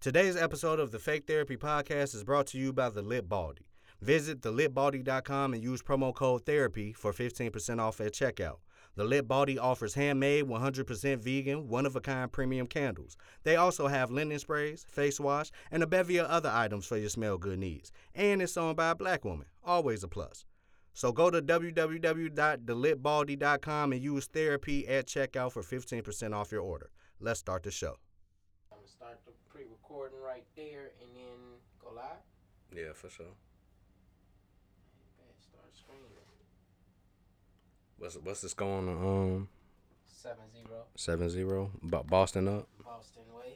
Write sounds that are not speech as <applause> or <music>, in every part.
Today's episode of the Fake Therapy Podcast is brought to you by The Lit Baldy. Visit thelitbaldy.com and use promo code THERAPY for 15% off at checkout. The Lit Baldy offers handmade, 100% vegan, one of a kind premium candles. They also have linen sprays, face wash, and a bevy of other items for your smell good needs. And it's owned by a black woman, always a plus. So go to www.thelitbaldy.com and use therapy at checkout for 15% off your order. Let's start the show. I'm gonna start the pre-recording right there and then go live. Yeah, for sure. Start screening. What's what's this going on? Um, Seven zero. seven zero. About Boston up Boston way.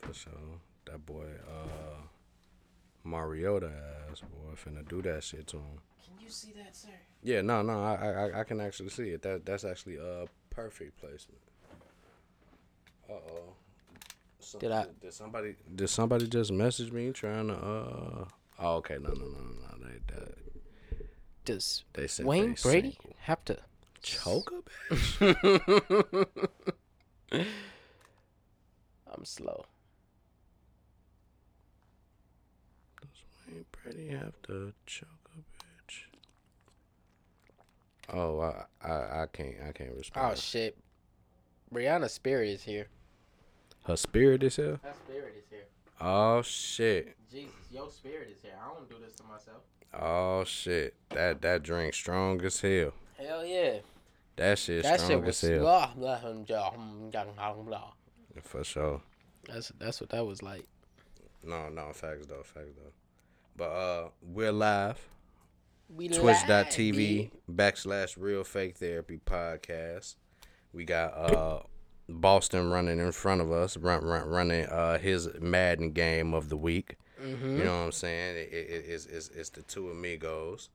for sure. That boy, uh, Mariota ass boy, finna do that shit to him. Can you see that, sir? Yeah, no, no, I, I, I can actually see it. That that's actually a perfect placement. Uh oh. Did I- Did somebody? Did somebody just message me trying to? Uh. Oh, okay. No, no, no, no. no. They they, Does they said Wayne they Brady single. have to? choke a bitch. <laughs> I'm slow. Does Wayne Brady have to choke a bitch? Oh, I, I, I can't, I can't respond. Oh shit. Briana Spirit is here. Her spirit is here. Her spirit is here. Oh shit. Jesus, your spirit is here. I don't do this to myself. Oh shit. That that drink strong as hell. Hell yeah. That shit that strong shit was as hell. blah. For sure. That's that's what that was like. No, no, facts though, facts though. But uh we're live. We Twitch.tv backslash real fake therapy podcast. We got uh Boston running in front of us, run, run, running uh his Madden game of the week. Mm-hmm. You know what I'm saying? It, it, it's, it's, it's the two amigos.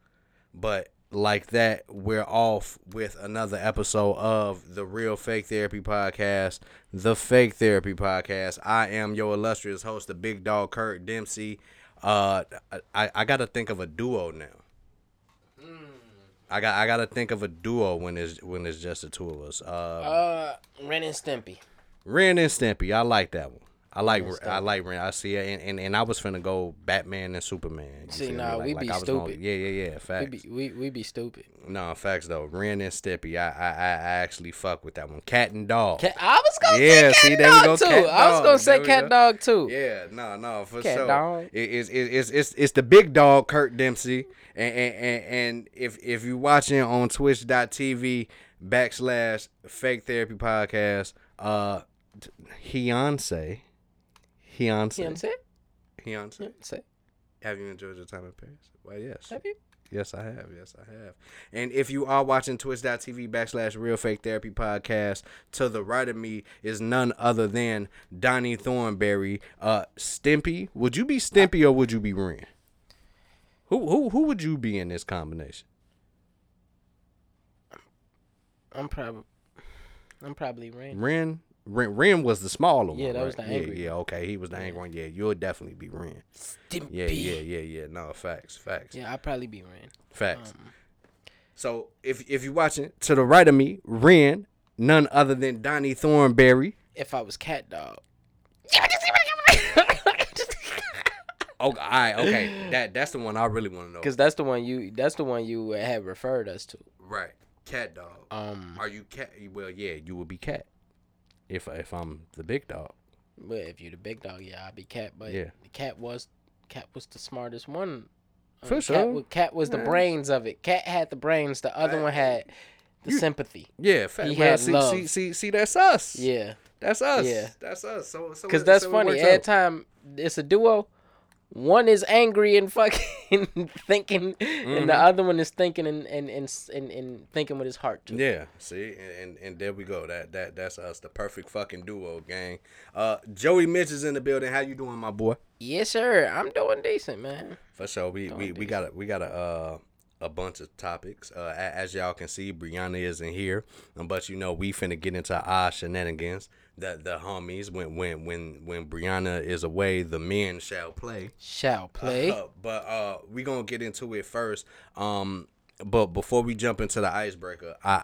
But like that, we're off with another episode of the Real Fake Therapy Podcast, the Fake Therapy Podcast. I am your illustrious host, the Big Dog Curt Dempsey. Uh, I, I got to think of a duo now. I got I got to think of a duo when it's when it's just the two of us. Uh, Uh, Ren and Stimpy. Ren and Stimpy. I like that one. I like I like Ren. I see it, and, and, and I was finna go Batman and Superman. See, me? nah, we be I was gonna- stupid. yeah, yeah, yeah. We Facts. be we, we be stupid. no, facts though. Ren and Stimpy. I, I I actually fuck with that one. Cat and dog. Cat, I was gonna Yeah, say cat see, there we dog go, too. cat I was gonna say cat go. dog too. Yeah, no, no, for sure. Cat sure. dog. It, it's, it, it's it's it's the big dog Curt Dempsey, and and, and, if if you watching on Twitch.tv backslash Fake Therapy Podcast, uh, Beyonce, Beyonce, Beyonce? Beyonce, Beyonce. have you enjoyed your time in Paris? Well, yes. Have you? Yes, I have. Yes, I have. And if you are watching twitch.tv backslash real fake therapy podcast, to the right of me is none other than Donnie Thornberry. Uh Stimpy. Would you be Stimpy or would you be Ren? Who who who would you be in this combination? I'm probably I'm probably Ren. Ren? Ren, Ren was the smaller one. Yeah, that was right? the angry Yeah, yeah, okay. He was the angry one. Yeah, you would definitely be Ren. Stimpy. Yeah, yeah, yeah, yeah. No, facts, facts. Yeah, I'd probably be Ren. Facts. Um, So if if you're watching to the right of me, Ren, none other than Donnie Thornberry. if I was cat dog. <laughs> Oh, all right, okay. <gasps> That that's the one I really want to know. Cause that's the one you that's the one you had referred us to. right, cat dog. Um Are you cat? Well, yeah, you would be cat. If if I'm the big dog. but if you're the big dog, yeah, I'd be cat. But Yeah. the cat was cat was the smartest one. Um, For cat, sure. Cat was the Yeah. brains of it. Cat had the brains. The other one had the You- sympathy. Yeah, fat. He well, had see, love. see, see, see, that's us. Yeah. that's us. Yeah. that's us. So, so Cause it- that's so funny. Every time it's a duo, one is angry and fucking <laughs> thinking, and Mm-hmm. the other one is thinking and and, and and and thinking with his heart too. Yeah, see, and, and and there we go. That that that's us, the perfect fucking duo, gang. Uh, Joey Mitch is in the building. How you doing, my boy? Yes, sir. I'm doing decent, man. For sure, we we, we got a, we got a uh, a bunch of topics. Uh, as y'all can see, Briana isn't here, um, but you know we finna get into our shenanigans. The the homies when when when when Briana is away, the men shall play. Shall play. Uh, but uh, we gonna get into it first. Um, but before we jump into the icebreaker, I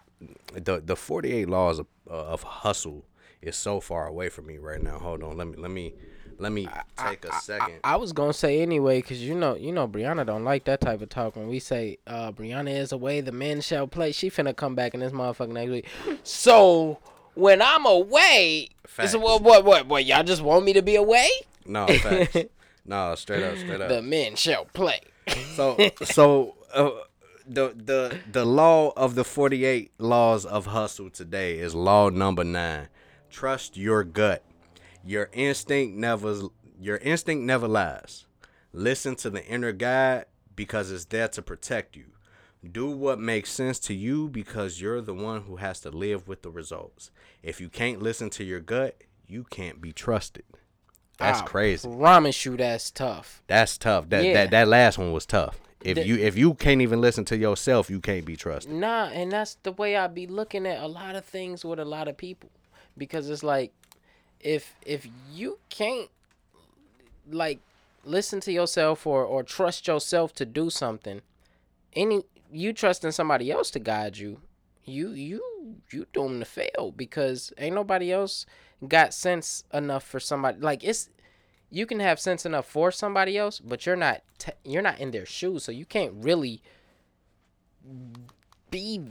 the the forty eight laws of, uh, of hustle is so far away from me right now. Hold on, let me let me let me take a second. I was gonna say anyway, cause you know, you know, Briana don't like that type of talk. When we say uh, Briana is away, the men shall play. She finna come back in this motherfucker next week. So when I'm away, Facts. so what? What? What? What? Y'all just want me to be away? no, <laughs> facts. no, straight up, straight up. The men shall play. So so uh, the the the law of the 48 laws of hustle today is law number 9. Trust your gut. Your instinct never your instinct never lies. Listen to the inner guide because it's there to protect you. Do what makes sense to you because you're the one who has to live with the results. If you can't listen to your gut, you can't be trusted. That's I crazy. Promise you, that's tough. That's tough. That Yeah. that that last one was tough. If The- you if you can't even listen to yourself, you can't be trusted. Nah, and that's the way I be looking at a lot of things with a lot of people, because it's like, if if you can't, like, listen to yourself or or trust yourself to do something, any you trusting somebody else to guide you, you you you doomed to fail because ain't nobody else got sense enough for somebody like it's you can have sense enough for somebody else but you're not t- you're not in their shoes so you can't really be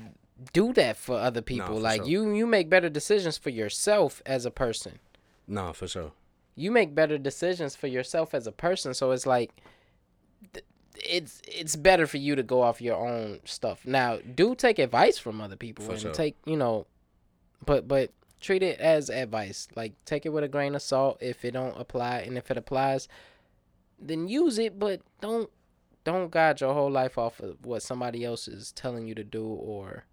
do that for other people for like sure. you you make better decisions for yourself as a person No, for sure. you make better decisions for yourself as a person so it's like th- it's it's better for you to go off your own stuff. Now do take advice from other people For and sure. take you know but but treat it as advice. Like take it with a grain of salt. If it don't apply and if it applies then use it but don't don't guide your whole life off of what somebody else is telling you to do or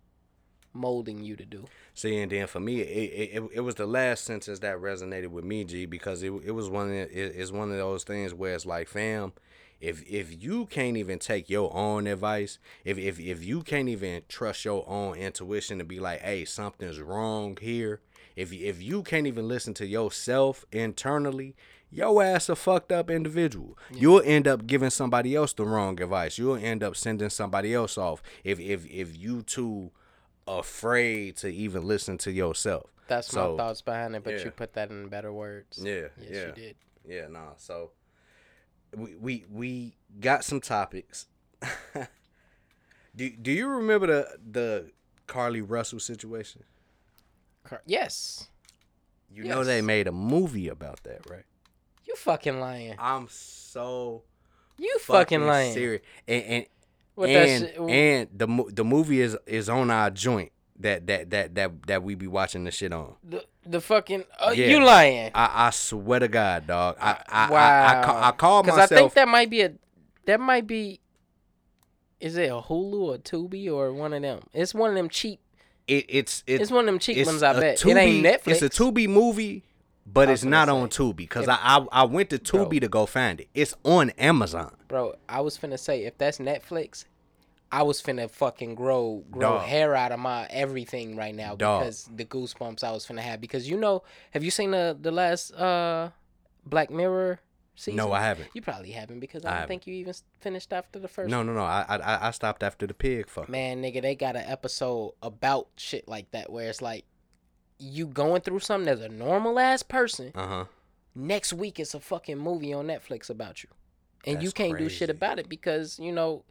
molding you to do. See, and then for me, it, it, it, was the last sentence that resonated with me, G, because it, it was one of the, it, it's one of those things where it's like, fam, if if you can't even take your own advice, if if if you can't even trust your own intuition to be like, hey, something's wrong here. If if you can't even listen to yourself internally, your ass a fucked up individual. You'll end up giving somebody else the wrong advice. You'll end up sending somebody else off if if if you too afraid to even listen to yourself. that's So, my thoughts behind it but yeah. you put that in better words Yeah, yes yeah. you did Yeah, nah. So we we we got some topics. <laughs> do do you remember the the Carlee Russell situation? Car- yes You know they made a movie about that, right? you fucking lying I'm so you fucking, lying serious. And and What and, shit- and the the movie is is on our joint that that that that that we be watching the shit on. The the fucking oh, Yeah. you lying? I, I swear to God, dog. I I wow. I, I, I call Because myself. I think that might be a that might be. Is it a Hulu or Tubi or one of them? It's one of them cheap. it, it's it's It's one of them cheap ones. I bet Tubi, it ain't Netflix. It's a Tubi movie, but it's not gonna on Tubi because I, I I went to Bro. Tubi to go find it. It's on Amazon. bro. I was finna say if that's Netflix, I was finna fucking grow grow Dog. hair out of my everything right now Dog. because the goosebumps I was finna have. Because you know, have you seen the the last uh Black Mirror season? No, I haven't. You probably haven't because I I don't haven't. think you even finished after the first. No, no, no. I I I stopped after the pig fuck. Man, nigga, they got an episode about shit like that where it's like you going through something as a normal ass person. Uh huh. Next week it's a fucking movie on Netflix about you. And you can't do shit about it because, you know,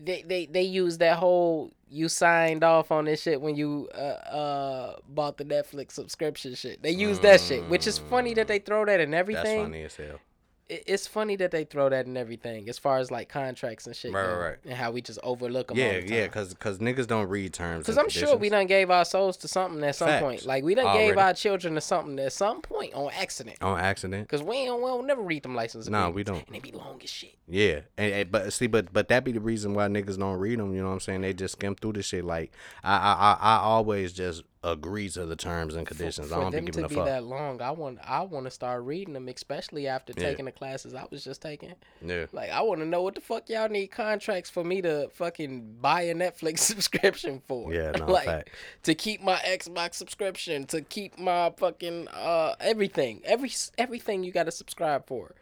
they they they use that whole you signed off on this shit when you uh uh bought the Netflix subscription shit. They use that shit, which is funny that they throw that in That's everything. funny as hell. It- It's funny that they throw that in everything as far as like contracts and shit. Right, right, right. And how we just overlook them all Yeah, the yeah. Cause cause niggas don't read terms. Because I'm sure we conditions. done gave our souls to something at some Facts. point. Like we done gave Already. our children to something at some point on accident. on accident. Cause we don't, we don't never read them license Nah, we don't. And they be long as shit. Yeah, and, and- but see, but but that be the reason why niggas don't read them. You know what I'm saying? They just skim through this shit. Like I I I, I always just agree to the terms and conditions. For I don't be them giving to a be fuck. that long, I want I want to start reading them, especially after Yeah. taking the classes I was just taking. Yeah. Like I want to know what the fuck y'all need contracts for me to fucking buy a Netflix <laughs> subscription for. Yeah, <laughs> no, like fact. to keep my Xbox subscription, to keep my fucking uh everything, every everything you got to subscribe for.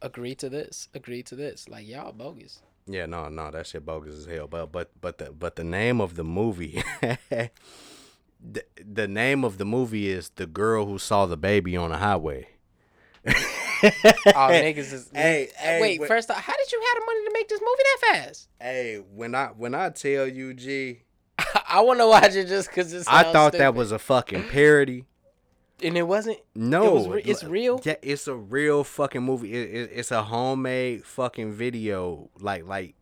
Agree to this. Agree to this. Like y'all bogus. Yeah, no, no, that shit bogus as hell. But but but the but the name of the movie, <laughs> the, the name of the movie is The Girl Who Saw the Baby on the Highway. Oh, <laughs> niggas is. Hey, hey, wait, first off, how did you have the money to make this movie that fast? Hey, when I when I tell you, G, <laughs> I want to watch it just because it's. I thought that was a fucking parody. and it wasn't. No, was re- it's real? Yeah, it's a real fucking movie. It, it, it's a homemade fucking video. Like like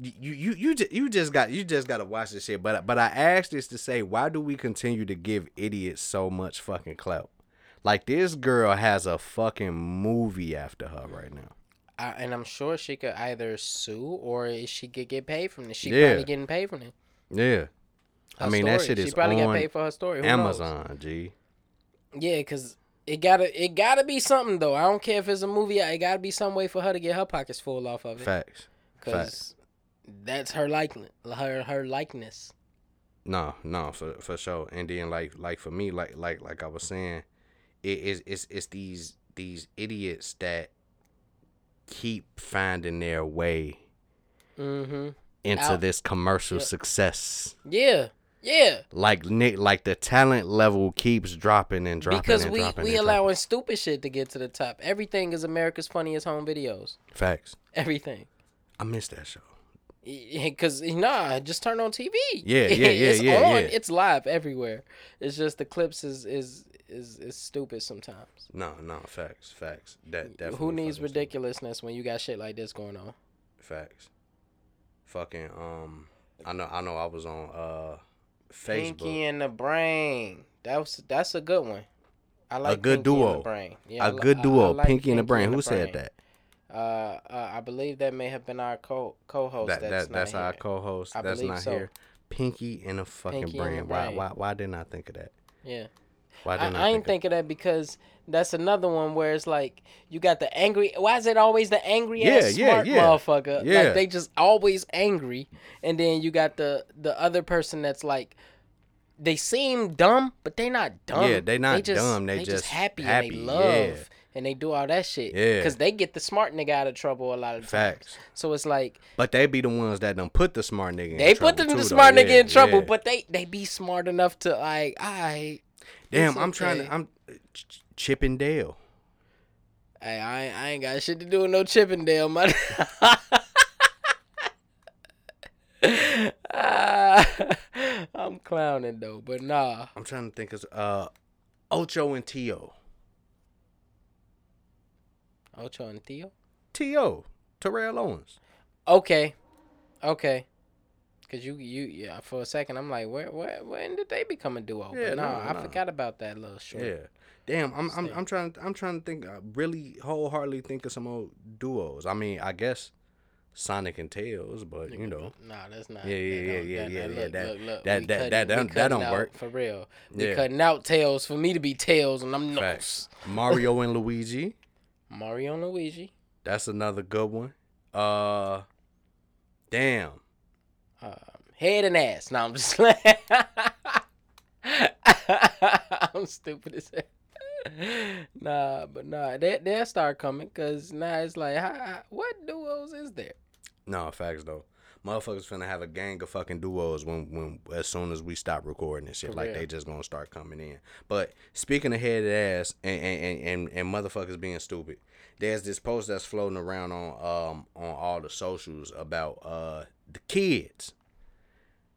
you you you just, you just got you just got to watch this shit. But but I asked this to say, why do we continue to give idiots so much fucking clout? Like this girl has a fucking movie after her right now. I, and I'm sure she could either sue or she could get paid from this. She Yeah. probably getting paid from it. Yeah, I Her mean that shit is She probably got paid for her story. Who knows? Amazon. G. Yeah, cause it gotta it gotta be something though. I don't care if it's a movie. It gotta be some way for her to get her pockets full off of it. Facts. Cause facts. That's her likeness. Her her likeness. No, no, for for sure. And then like like for me, like like like I was saying, it is it's it's these these idiots that keep finding their way Mm-hmm. into Out. this commercial Yep. success. Yeah. Yeah. Like Nick, like the talent level keeps dropping and dropping because and we dropping. we allowing stupid shit to get to the top. Everything is America's funniest home videos. facts. Everything. I missed that show. <laughs> Because nah, just turn on TV. Yeah, yeah, <laughs> yeah, it's yeah, on. yeah. It's live everywhere. It's just the clips is is is is stupid sometimes. No, no, facts, facts. That definitely. Who needs fucking stupid. ridiculousness when you got shit like this going on? Facts. Fucking um, I know I know I was on uh Pinky Facebook. and the Brain. That was that's a good one. I like a good Pinky duo. Brain. Yeah, I a good I- I duo, like Pinky and the Brain. Who said that? Uh, uh, I believe that may have been our co co-host. That, that's that that's our here. co-host. I that's not so. here. Pinky and the fucking Pinky and the brain. Why why why didn't I think of that? Yeah. Why didn't I, I ain't think, think of that because that's another one where it's like you got the angry. Why is it always the angry ass Yeah, yeah, smart yeah. motherfucker? Yeah. Like they just always angry, and then you got the the other person that's like. They seem dumb, but they not dumb. Yeah, they not just, dumb, they just, just happy, happy, and they yeah. love and they do all that shit. Yeah. Cause they get the smart nigga out of trouble a lot of times. Facts. So it's like But they be the ones that done put the smart nigga in they put trouble the, too, the though. smart nigga Yeah, in trouble, yeah. but they they be smart enough to like, I Damn, I'm trying to I'm Ch- Chip Dale. Hey, I ain't, I ain't got shit to do with no Chippendale, man. Ah, <laughs> I'm clowning though, but nah. I'm trying to think of uh Ocho and Tio. Ocho and Theo. Tio. Terrell Owens. Okay, okay. Cause you you yeah for a second I'm like where where when did they become a duo? Yeah, but nah, no, I no. forgot about that little short. Yeah. Damn, I'm I'm I'm trying I'm trying to think uh, really wholeheartedly think of some old duos. I mean, I guess Sonic and Tails, but you know. Nah, that's not. Yeah, yeah, that yeah, yeah, that- yeah, that- yeah, that- look, look, that- that- that don't- that don't work. for real. We Yeah. cutting out tails for me to be tails, and I'm Facts. nuts. Mario <laughs> and Luigi. Mario and Luigi. That's another good one. Uh damn. um, head and ass. No, I'm just <laughs> like, <laughs> I'm stupid as hell. Nah, but nah, they they'll start coming because now it's like, how, what duos is there? No, facts though. Motherfuckers finna have a gang of fucking duos when when as soon as we stop recording and shit. For like real. they just gonna start coming in. But speaking ahead of head ass and and, and, and, and motherfuckers being stupid, there's this post that's floating around on um on all the socials about uh the kids.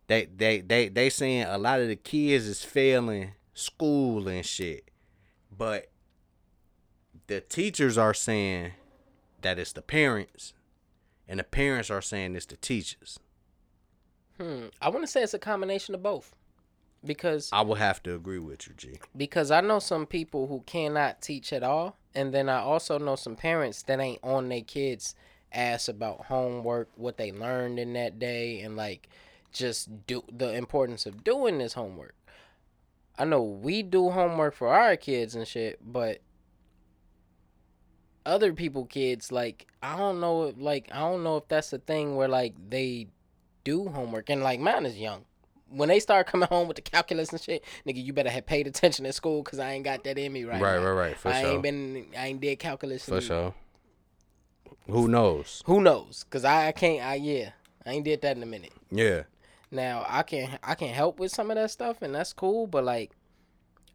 They they they they saying a lot of the kids is failing school and shit. But the teachers are saying that it's the parents and the parents are saying this to teachers. Hmm. I want to say it's a combination of both, because I will have to agree with you, G. because I know some people who cannot teach at all, and then I also know some parents that ain't on their kids' ass about homework, what they learned in that day, and like just do the importance of doing this homework. I know we do homework for our kids and shit, but other people kids like I don't know if like I don't know if that's the thing where like they do homework and like mine is young. When they start coming home with the calculus and shit, nigga, you better have paid attention in school because I ain't got that in me right. Right, now. right, right. For I sure. ain't been, I ain't did calculus. For sure. Who knows? Who knows? Cause I, I can't. I yeah, I ain't did that in a minute. Yeah. Now I can I can help with some of that stuff, and that's cool. But like,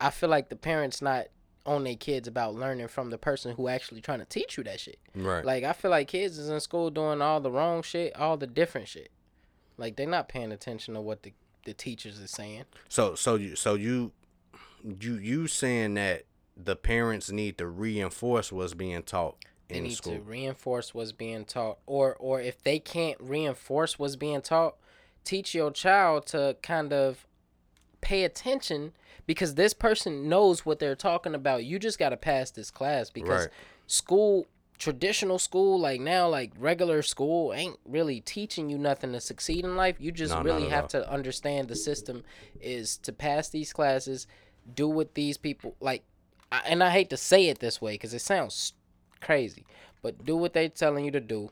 I feel like the parents not on their kids about learning from the person who actually trying to teach you that shit. Right. Like I feel like kids is in school doing all the wrong shit, all the different shit. Like they're not paying attention to what the the teachers is saying. So so you so you you you saying that the parents need to reinforce what's being taught in school? They need school. to reinforce what's being taught, or or if they can't reinforce what's being taught, teach your child to kind of pay attention because this person knows what they're talking about. You just got to pass this class because Right. school traditional school like now like regular school ain't really teaching you nothing to succeed in life you just No, really have to understand the system is to pass these classes do what these people like I, and i hate to say it this way because it sounds crazy but do what they telling you to do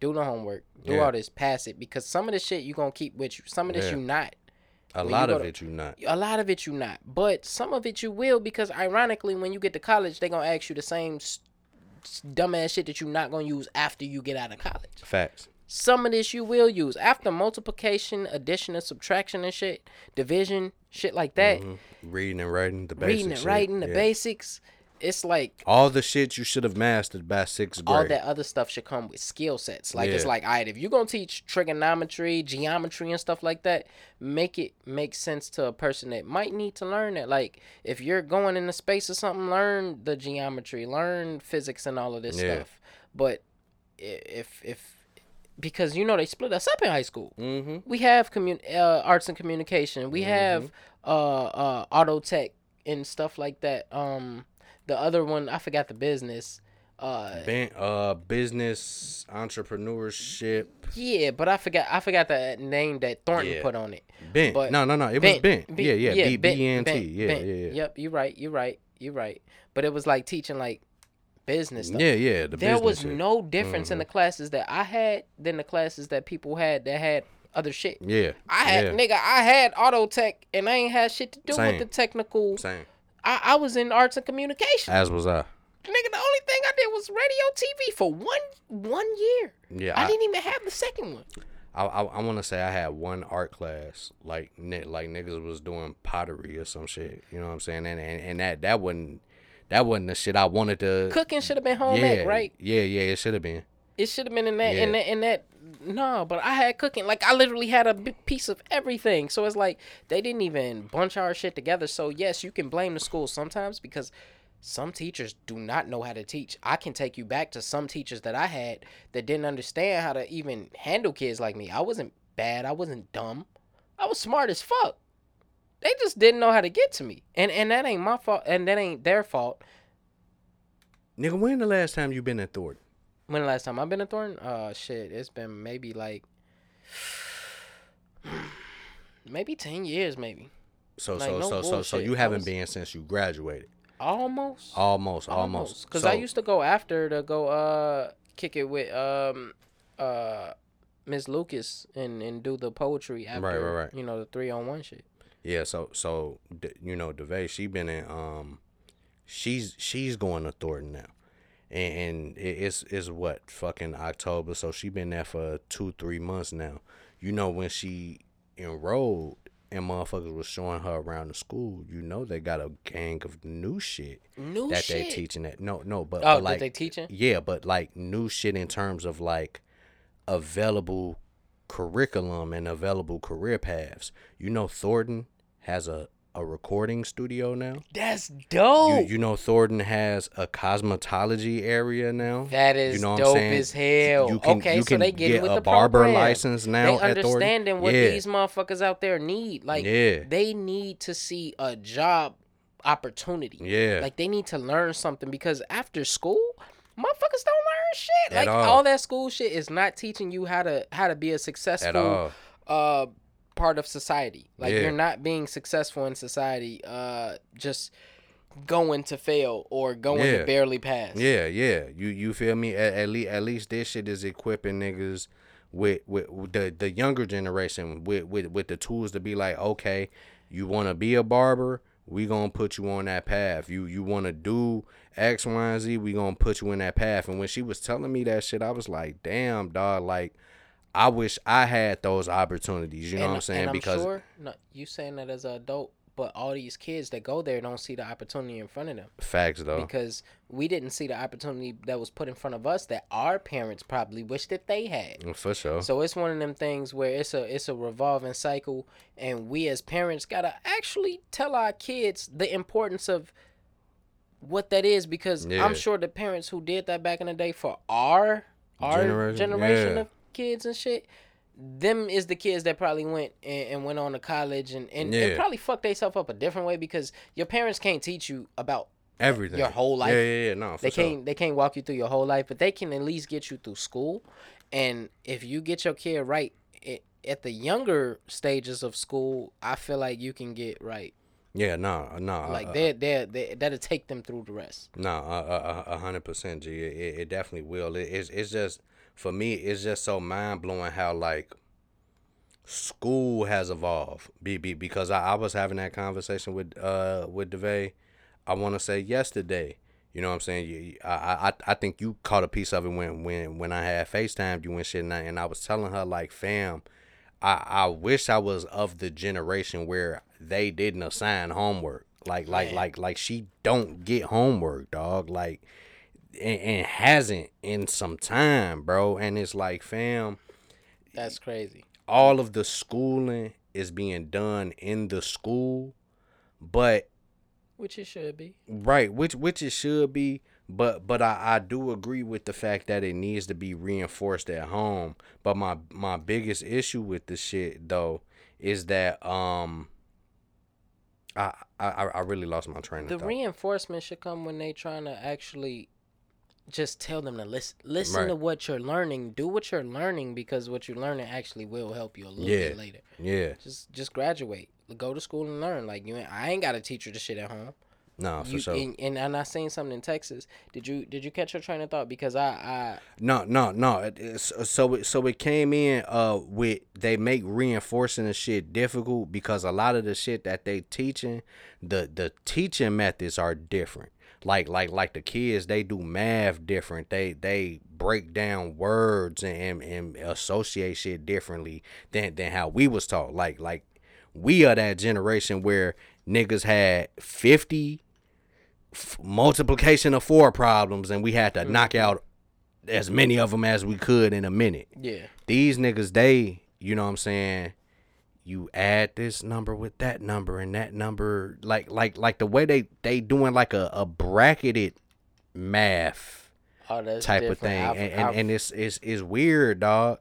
do the homework do Yeah. all this pass it because some of the shit you gonna keep with you some of this Yeah. you not A when lot of to- it you not. a lot of it you not but some of it you will because ironically when you get to college they gonna ask you the same dumbass shit that you're not gonna use after you get out of college Facts. some of this you will use after multiplication addition and subtraction and shit division shit like that Mhm. Reading and writing the basics. reading and writing the basics it's like All the shit you should have mastered by sixth grade. all that other stuff should come with skill sets. Like it's like, all right, if you're gonna teach trigonometry, geometry, and stuff like that, make it make sense to a person that might need to learn it. Like if you're going into space or something, learn the geometry, learn physics, and all of this Yeah. stuff. But if if because you know they split us up in high school. Mm-hmm. We have commun uh, arts and communication. We have uh uh auto tech and stuff like that. Um, the other one I forgot the business. Uh, Ben, uh, business entrepreneurship. Yeah, but I forgot I forgot the name that Thornton Yeah. put on it. Bent. But no, no, no. It was bent. B- yeah, yeah. B bent, B E N T. bent, Yeah, bent. yeah, yeah. Yep, you're right. You're right. You're right. But it was like teaching like business stuff. Yeah, yeah. The there was shit. Mm-hmm. no difference in the classes that I had than the classes that people had that had other shit. Yeah. I had yeah. nigga, I had auto tech and I ain't had shit to do Same. with the technical. Same. I, I was in arts and communication. As was I. nigga, the only thing I did was radio TV for one one year. Yeah. I, I, didn't even have the second one. I, I, I want to say I had one art class, like like niggas was doing pottery or some shit. You know what I'm saying? And and, and that that wasn't that wasn't the shit I wanted to. Cooking should have been home yeah, ec, right? Yeah, yeah. It should have been. It should have been in that, in that, in that. No, but I had cooking. Like I literally had a big piece of everything. So it's like they didn't even bunch our shit together. So yes, you can blame the school sometimes because some teachers do not know how to teach. I can take you back to some teachers that I had that didn't understand how to even handle kids like me. I wasn't bad. I wasn't dumb. I was smart as fuck. They just didn't know how to get to me, and and that ain't my fault, and that ain't their fault. Nigga, when the last time you been at Thornton? When the last time I've been to Thornton? Uh, shit, it's been maybe like <sighs> maybe ten years, maybe So Like, so no so so so you haven't was- bast since you graduated. almost, Almost, almost. Because so, I used to go after to go uh kick it with um uh Miss Lucas and and do the poetry after Right, right, right. you know the three on one shit. Yeah, so so you know, Devay, she been in um she's she's going to Thornton now. And, it's it's what, fucking October, so she been there for two, three months now. You know when she enrolled and motherfuckers was showing her around the school, you know they got a gang of new shit New that shit. they teaching that. No, no, but, Oh, but like they teaching? yeah, but like new shit in terms of like available curriculum and available career paths. You know, Thornton has a, a recording studio now. That's dope. You, you know, Thornton has a cosmetology area now. that is you know dope as hell. You can- okay, you so they get, it with a the barber program. license now they understanding what Yeah. these motherfuckers out there need. Like Yeah. they need to see a job opportunity. Yeah. Like they need to learn something because after school, motherfuckers don't learn shit. At like all. all that school shit is not teaching you how to how to be a successful uh part of society. Like Yeah. you're not being successful in society uh just going to fail or going Yeah. to barely pass. Yeah, yeah. You you feel me? At, at least at least this shit is equipping niggas with with, with the the younger generation with with with the tools to be like, okay, you want to be a barber, we gonna put you on that path. You you want to do X, Y, and Z, we gonna put you in that path. And when she was telling me that shit, I was like, damn, dog, like. I wish I had those opportunities. You know and, what I'm saying? and I'm because sure, no, you saying that as an adult, but all these kids that go there don't see the opportunity in front of them facts though. because we didn't see the opportunity that was put in front of us that our parents probably wish that they had. For sure. So it's one of them things where it's a it's a revolving cycle, and we as parents gotta actually tell our kids the importance of what that is because Yeah. I'm sure the parents who did that back in the day for our our Generation, generation, yeah. of kids and shit. Them is the kids that probably went and, and went on to college and, and, and probably fucked themselves up a different way because your parents can't teach you about Everything. your whole life. Yeah, yeah, yeah. No, they sure. can't they can't walk you through your whole life, but they can at least get you through school. And if you get your kid right i- at the younger stages of school, I feel like you can get right. Yeah, no, no. Uh, like uh, they they they that'll take them through the rest. No, a- a hundred percent, G. It, it definitely will. It, it's it's just for me, it's just so mind blowing how like school has evolved. Be because I, I was having that conversation with uh with Devay. I want to say yesterday. You know what I'm saying? I, I I think you caught a piece of it when when when I had Facetime you and shit, and I, and I was telling her like, fam, I I wish I was of the generation where they didn't assign homework. Like like like like she don't get homework, dog. Like and, and hasn't in some time, bro. And it's like, fam, That's crazy. all of the schooling is being done in the school, but Which it should be. right, which which it should be, but but I, I do agree with the fact that it needs to be reinforced at home. But my my biggest issue with the shit though is that um I I, I really lost my train of The thought. reinforcement should come when they trying to actually just tell them to listen listen Right. to what you're learning. Do what you're learning because what you're learning actually will help you a little Yeah. bit later. yeah, Just just graduate. Go to school and learn. Like you ain't, I ain't got a teacher to shit at home. no for you, sure. and, and and I seen something in Texas. Did you did you catch your train of thought? Because I I No, no, no. It, it's, so it, so it came in uh with they make reinforcing the shit difficult because a lot of the shit that they teaching, the the teaching methods are different. Like like like the kids, they do math different. They they break down words and, and, and associate shit differently than than how we was taught. Like like we are that generation where niggas had fifty f- multiplication of four problems and we had to knock mm-hmm. out as many of them as we could in a minute. yeah These niggas, they, you know what I'm saying? You add this number with that number and that number, like like like the way they they doing like a, a bracketed math oh type of thing, I've- and, and, I've- and it's it's it's weird, dog.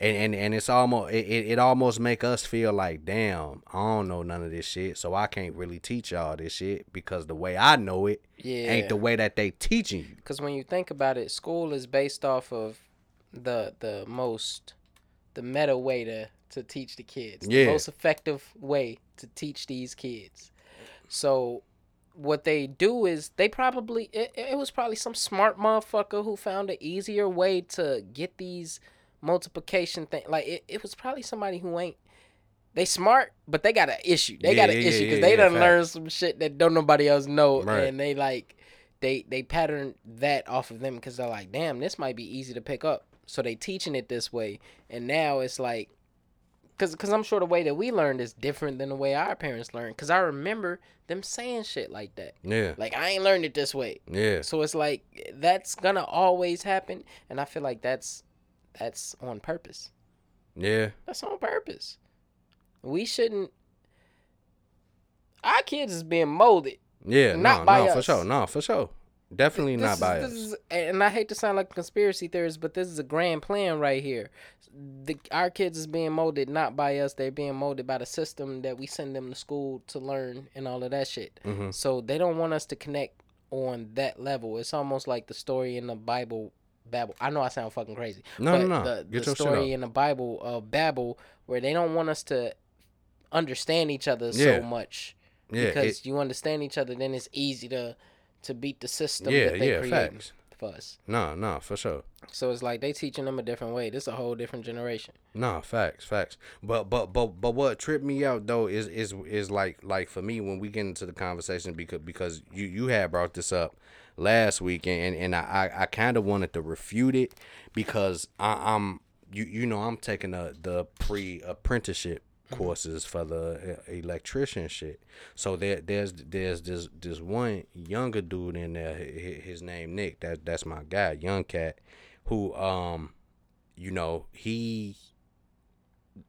And, and and it's almost it, it, it almost make us feel like damn I don't know none of this shit so I can't really teach y'all this shit because the way I know it yeah ain't the way that they teaching you. because when you think about it, school is based off of the the most the meta way to to teach the kids. Yeah. The most effective way to teach these kids. So what they do is they probably it, it was probably some smart motherfucker who found an easier way to get these multiplication thing like it, it was probably somebody who ain't they smart but they got an issue they Yeah, got an yeah, issue because yeah, they done learned some shit that don't nobody else know Right. and they like they they pattern that off of them because they're like damn this might be easy to pick up so they teaching it this way and now it's like because cause i'm sure the way that we learned is different than the way our parents learned because i remember them saying shit like that Yeah, like i ain't learned it this way yeah. so it's like that's gonna always happen and i feel like that's that's on purpose Yeah, that's on purpose we shouldn't our kids is being molded yeah. Not no, by no, for sure. No, for sure. Definitely This not is- by this is- and I hate to sound like a conspiracy theorist, but this is a grand plan right here. The, our kids is being molded not by us; they're being molded by the system that we send them to school to learn and all of that shit. Mhm. So they don't want us to connect on that level. It's almost like the story in the Bible. Babel. I know I sound fucking crazy. No, but no, no. The, Get the your story in the Bible of Babel, where they don't want us to understand each other Yeah. so much Yeah, because it, you understand each other, then it's easy to to beat the system yeah, that they yeah. Facts. for us. No, no, for sure. So it's like they teaching them a different way. This is a whole different generation. No, facts, facts. But but but but what tripped me out though is is is like like for me when we get into the conversation because because you you had brought this up last week and and I I, I kind of wanted to refute it because I, I'm you you know I'm taking the the pre apprenticeship courses for the electrician shit. So there there's there's this this one younger dude in there. hi- hi- His name Nick. That that's my guy, young cat, who um, you know he.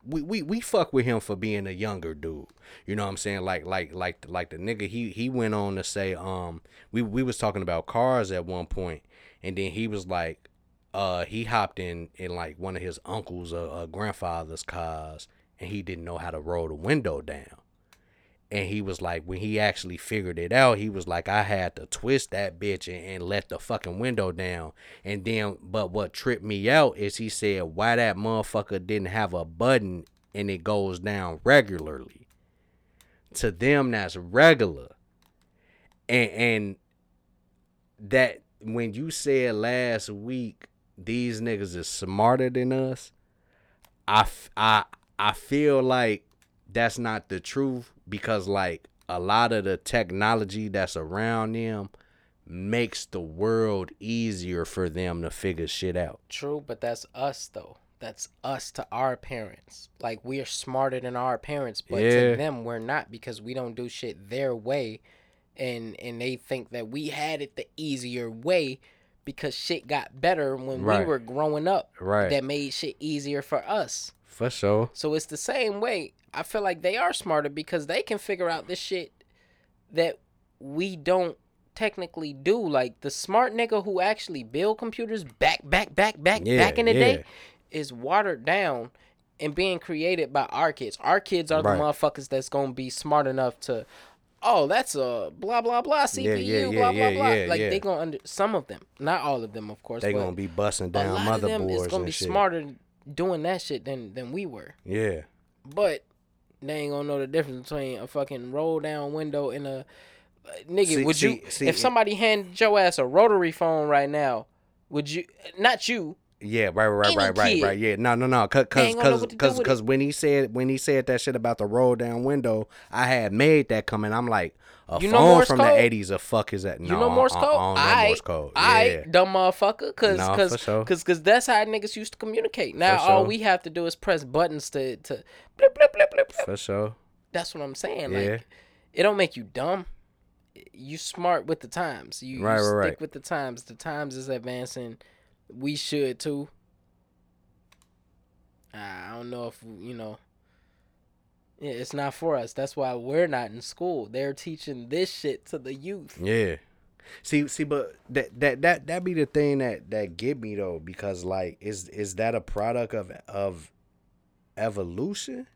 We, we we fuck with him for being a younger dude. You know what I'm saying? Like like like like the nigga he he went on to say um we we was talking about cars at one point and then he was like uh he hopped in in like one of his uncle's uh grandfather's cars and he didn't know how to roll the window down. And he was like when he actually figured it out he was like i had to twist that bitch and, and let the fucking window down. And then but what tripped me out is he said why that motherfucker didn't have a button and it goes down regularly? To them that's regular. And and that when you said last week these niggas is smarter than us I, I I feel like that's not the truth because like a lot of the technology that's around them makes the world easier for them to figure shit out. True, but that's us though. That's us to our parents. Like we're smarter than our parents, but Yeah. to them we're not because we don't do shit their way and and they think that we had it the easier way because shit got better when we were growing up. Right. That made shit easier for us. For sure. So it's the same way. I feel like they are smarter because they can figure out this shit that we don't technically do. Like the smart nigga who actually build computers back, back, back, back, Yeah, back in the yeah. day is watered down and being created by our kids. Our kids are Right. the motherfuckers that's gonna be smart enough to. Oh, that's a blah blah blah CPU, Yeah, blah blah blah. like they gonna under some of them, not all of them, of course. They gonna be busting down lot of them is motherboards gonna and be shit. smarter doing that shit than than we were Yeah. but they ain't gonna know the difference between a fucking roll down window and a uh, nigga. See- would you see- see, if somebody handed your ass a rotary phone right now? Would you? Not you. Yeah, right, right, Any right, right, kid. right. Yeah, no, no, no, cause, cause, ain't gonna know cause, do cause, when he said when he said that shit about the roll down window, I had made that come and I'm like, a You know phone Morse from code? the '80s, a fuck is that? No, You know Morse uh, code. I, don't know I, Morse code. I, dumb motherfucker. Cause, No, cause, sure. cause, cause that's how niggas used to communicate. Now For all sure. we have to do is press buttons to to blip blip blip blip. blip. for sure. That's what I'm saying. Yeah. Like, it don't make you dumb. You smart with the times. You, you Right, right, stick right. with the times. The times is advancing. We should too. I don't know if you know. Yeah, it's not for us. That's why we're not in school. They're teaching this shit to the youth. Yeah. See, see, but that that that that be the thing that that get me though, because like, is is that a product of of evolution?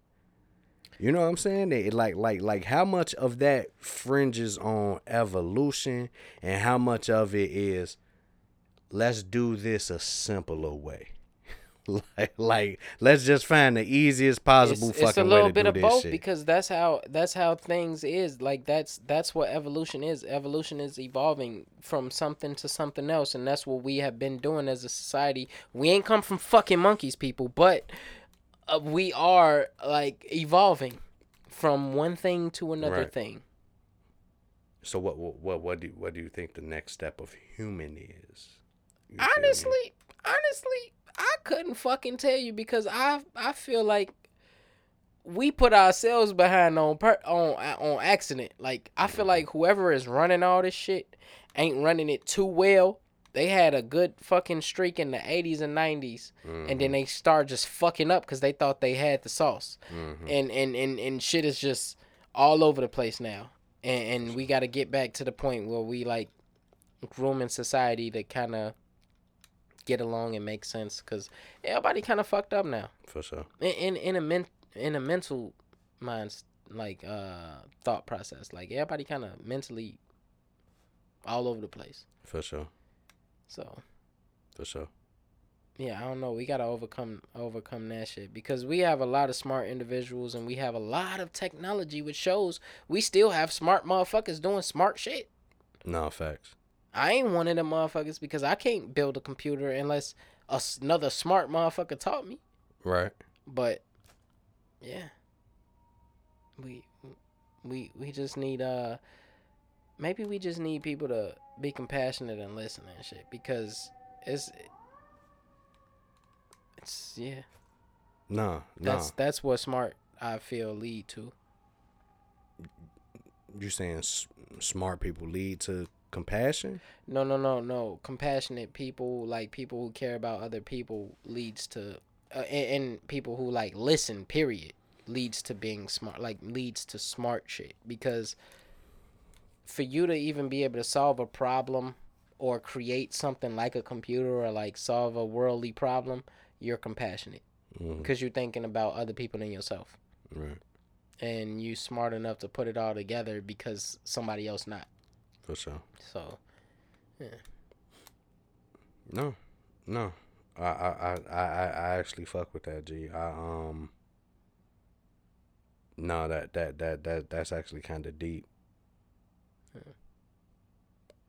You know what I'm saying? It, like like like how much of that fringes on evolution, and how much of it is let's do this a simpler way. <laughs> like like let's just find the easiest possible it's, fucking it's a little way to bit do of this both shit. because that's how that's how things is like that's that's what evolution is evolution is evolving from something to something else and that's what we have been doing as a society we ain't come from fucking monkeys people but uh, we are like evolving from one thing to another Right. thing so what what what do what do you think the next step of human is? You honestly honestly i couldn't fucking tell you because i i feel like we put ourselves behind on per on on accident. Like i feel like whoever is running all this shit ain't running it too well. They had a good fucking streak in the 80s and 90s and then they start just fucking up because they thought they had the sauce. Mhm. and, and and and shit is just all over the place now. And, and we got to get back to the point where we like grooming society to kind of get along and make sense because everybody kind of fucked up now for sure. in in, in a men, in a mental minds like uh thought process like everybody kind of mentally all over the place For sure. so For sure. yeah i don't know we gotta overcome overcome that shit because we have a lot of smart individuals and we have a lot of technology which shows we still have smart motherfuckers doing smart shit No facts. I ain't one of them motherfuckers because I can't build a computer unless a another smart motherfucker taught me. Right. But yeah, we we we just need uh maybe we just need people to be compassionate and listen and shit because it's It's yeah. Nah, That's nah. that's what smart I feel lead to. You're saying s- smart people lead to compassion? No, no, no, no. Compassionate people, like people who care about other people, leads to, uh, and, and people who like listen. Period, leads to being smart. Like leads to smart shit. Because for you to even be able to solve a problem or create something like a computer or like solve a worldly problem, you're compassionate because you're thinking about other people than yourself, Right. and you smart enough to put it all together because somebody else not. For sure. So yeah. No, no. I I I I, I actually fuck with that G. I um. No, that that that that that's actually kind of deep. Yeah.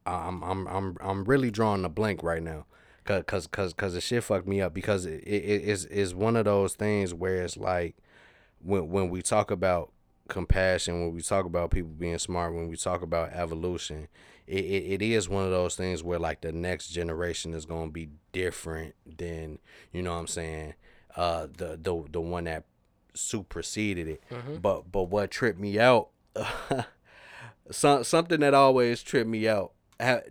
I'm I'm I'm I'm really drawing a blank right now, cause cause cause, cause the shit fucked me up because it, it is is one of those things where it's like when when we talk about compassion, when we talk about people being smart, when we talk about evolution, it, it, it is one of those things where like the next generation is gonna be different than you know what I'm saying, uh the the the one that superseded it. But but what tripped me out, <laughs> some something that always tripped me out.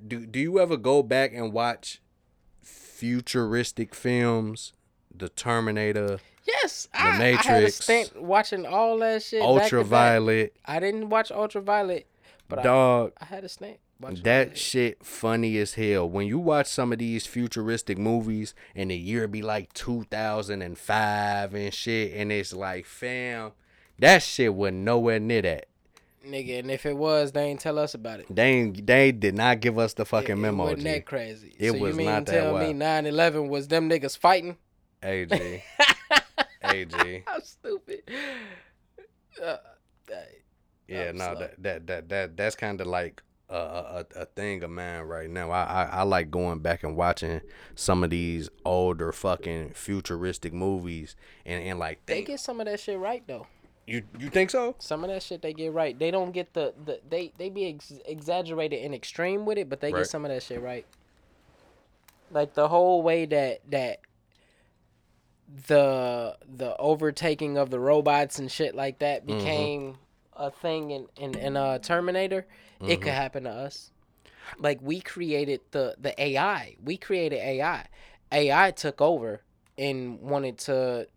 Do do you ever go back and watch futuristic films, The Terminator, yes, I, Matrix. I had a stint watching all that shit. Ultraviolet, I didn't watch Ultraviolet, but I, dog? I had a stint. all That shit funny as hell. When you watch some of these futuristic movies and the year be like 2005 and shit, and it's like, fam, that shit was nowhere near that. nigga. And if it was, they ain't tell us about it. They ain't, they did not give us the fucking it, memo. It wasn't G. that crazy. It so was you mean not that tell me wild. 9/11 was them niggas fighting? AG, <laughs> AG. <laughs> How stupid. Uh, Yeah, I'm no, that that that that that's kind of like a, a a thing of mine right now. I, I I like going back and watching some of these older fucking futuristic movies and and like they think get some of that shit right though. you you think so? Some of that shit they get right. They don't get the, the they they be ex- exaggerated and extreme with it, but they Right. get some of that shit right. Like the whole way that that the the overtaking of the robots and shit like that Mm-hmm. became a thing in in, in uh Terminator, it Mm-hmm. could happen to us. Like we created the the AI. We created AI. AI took over and wanted to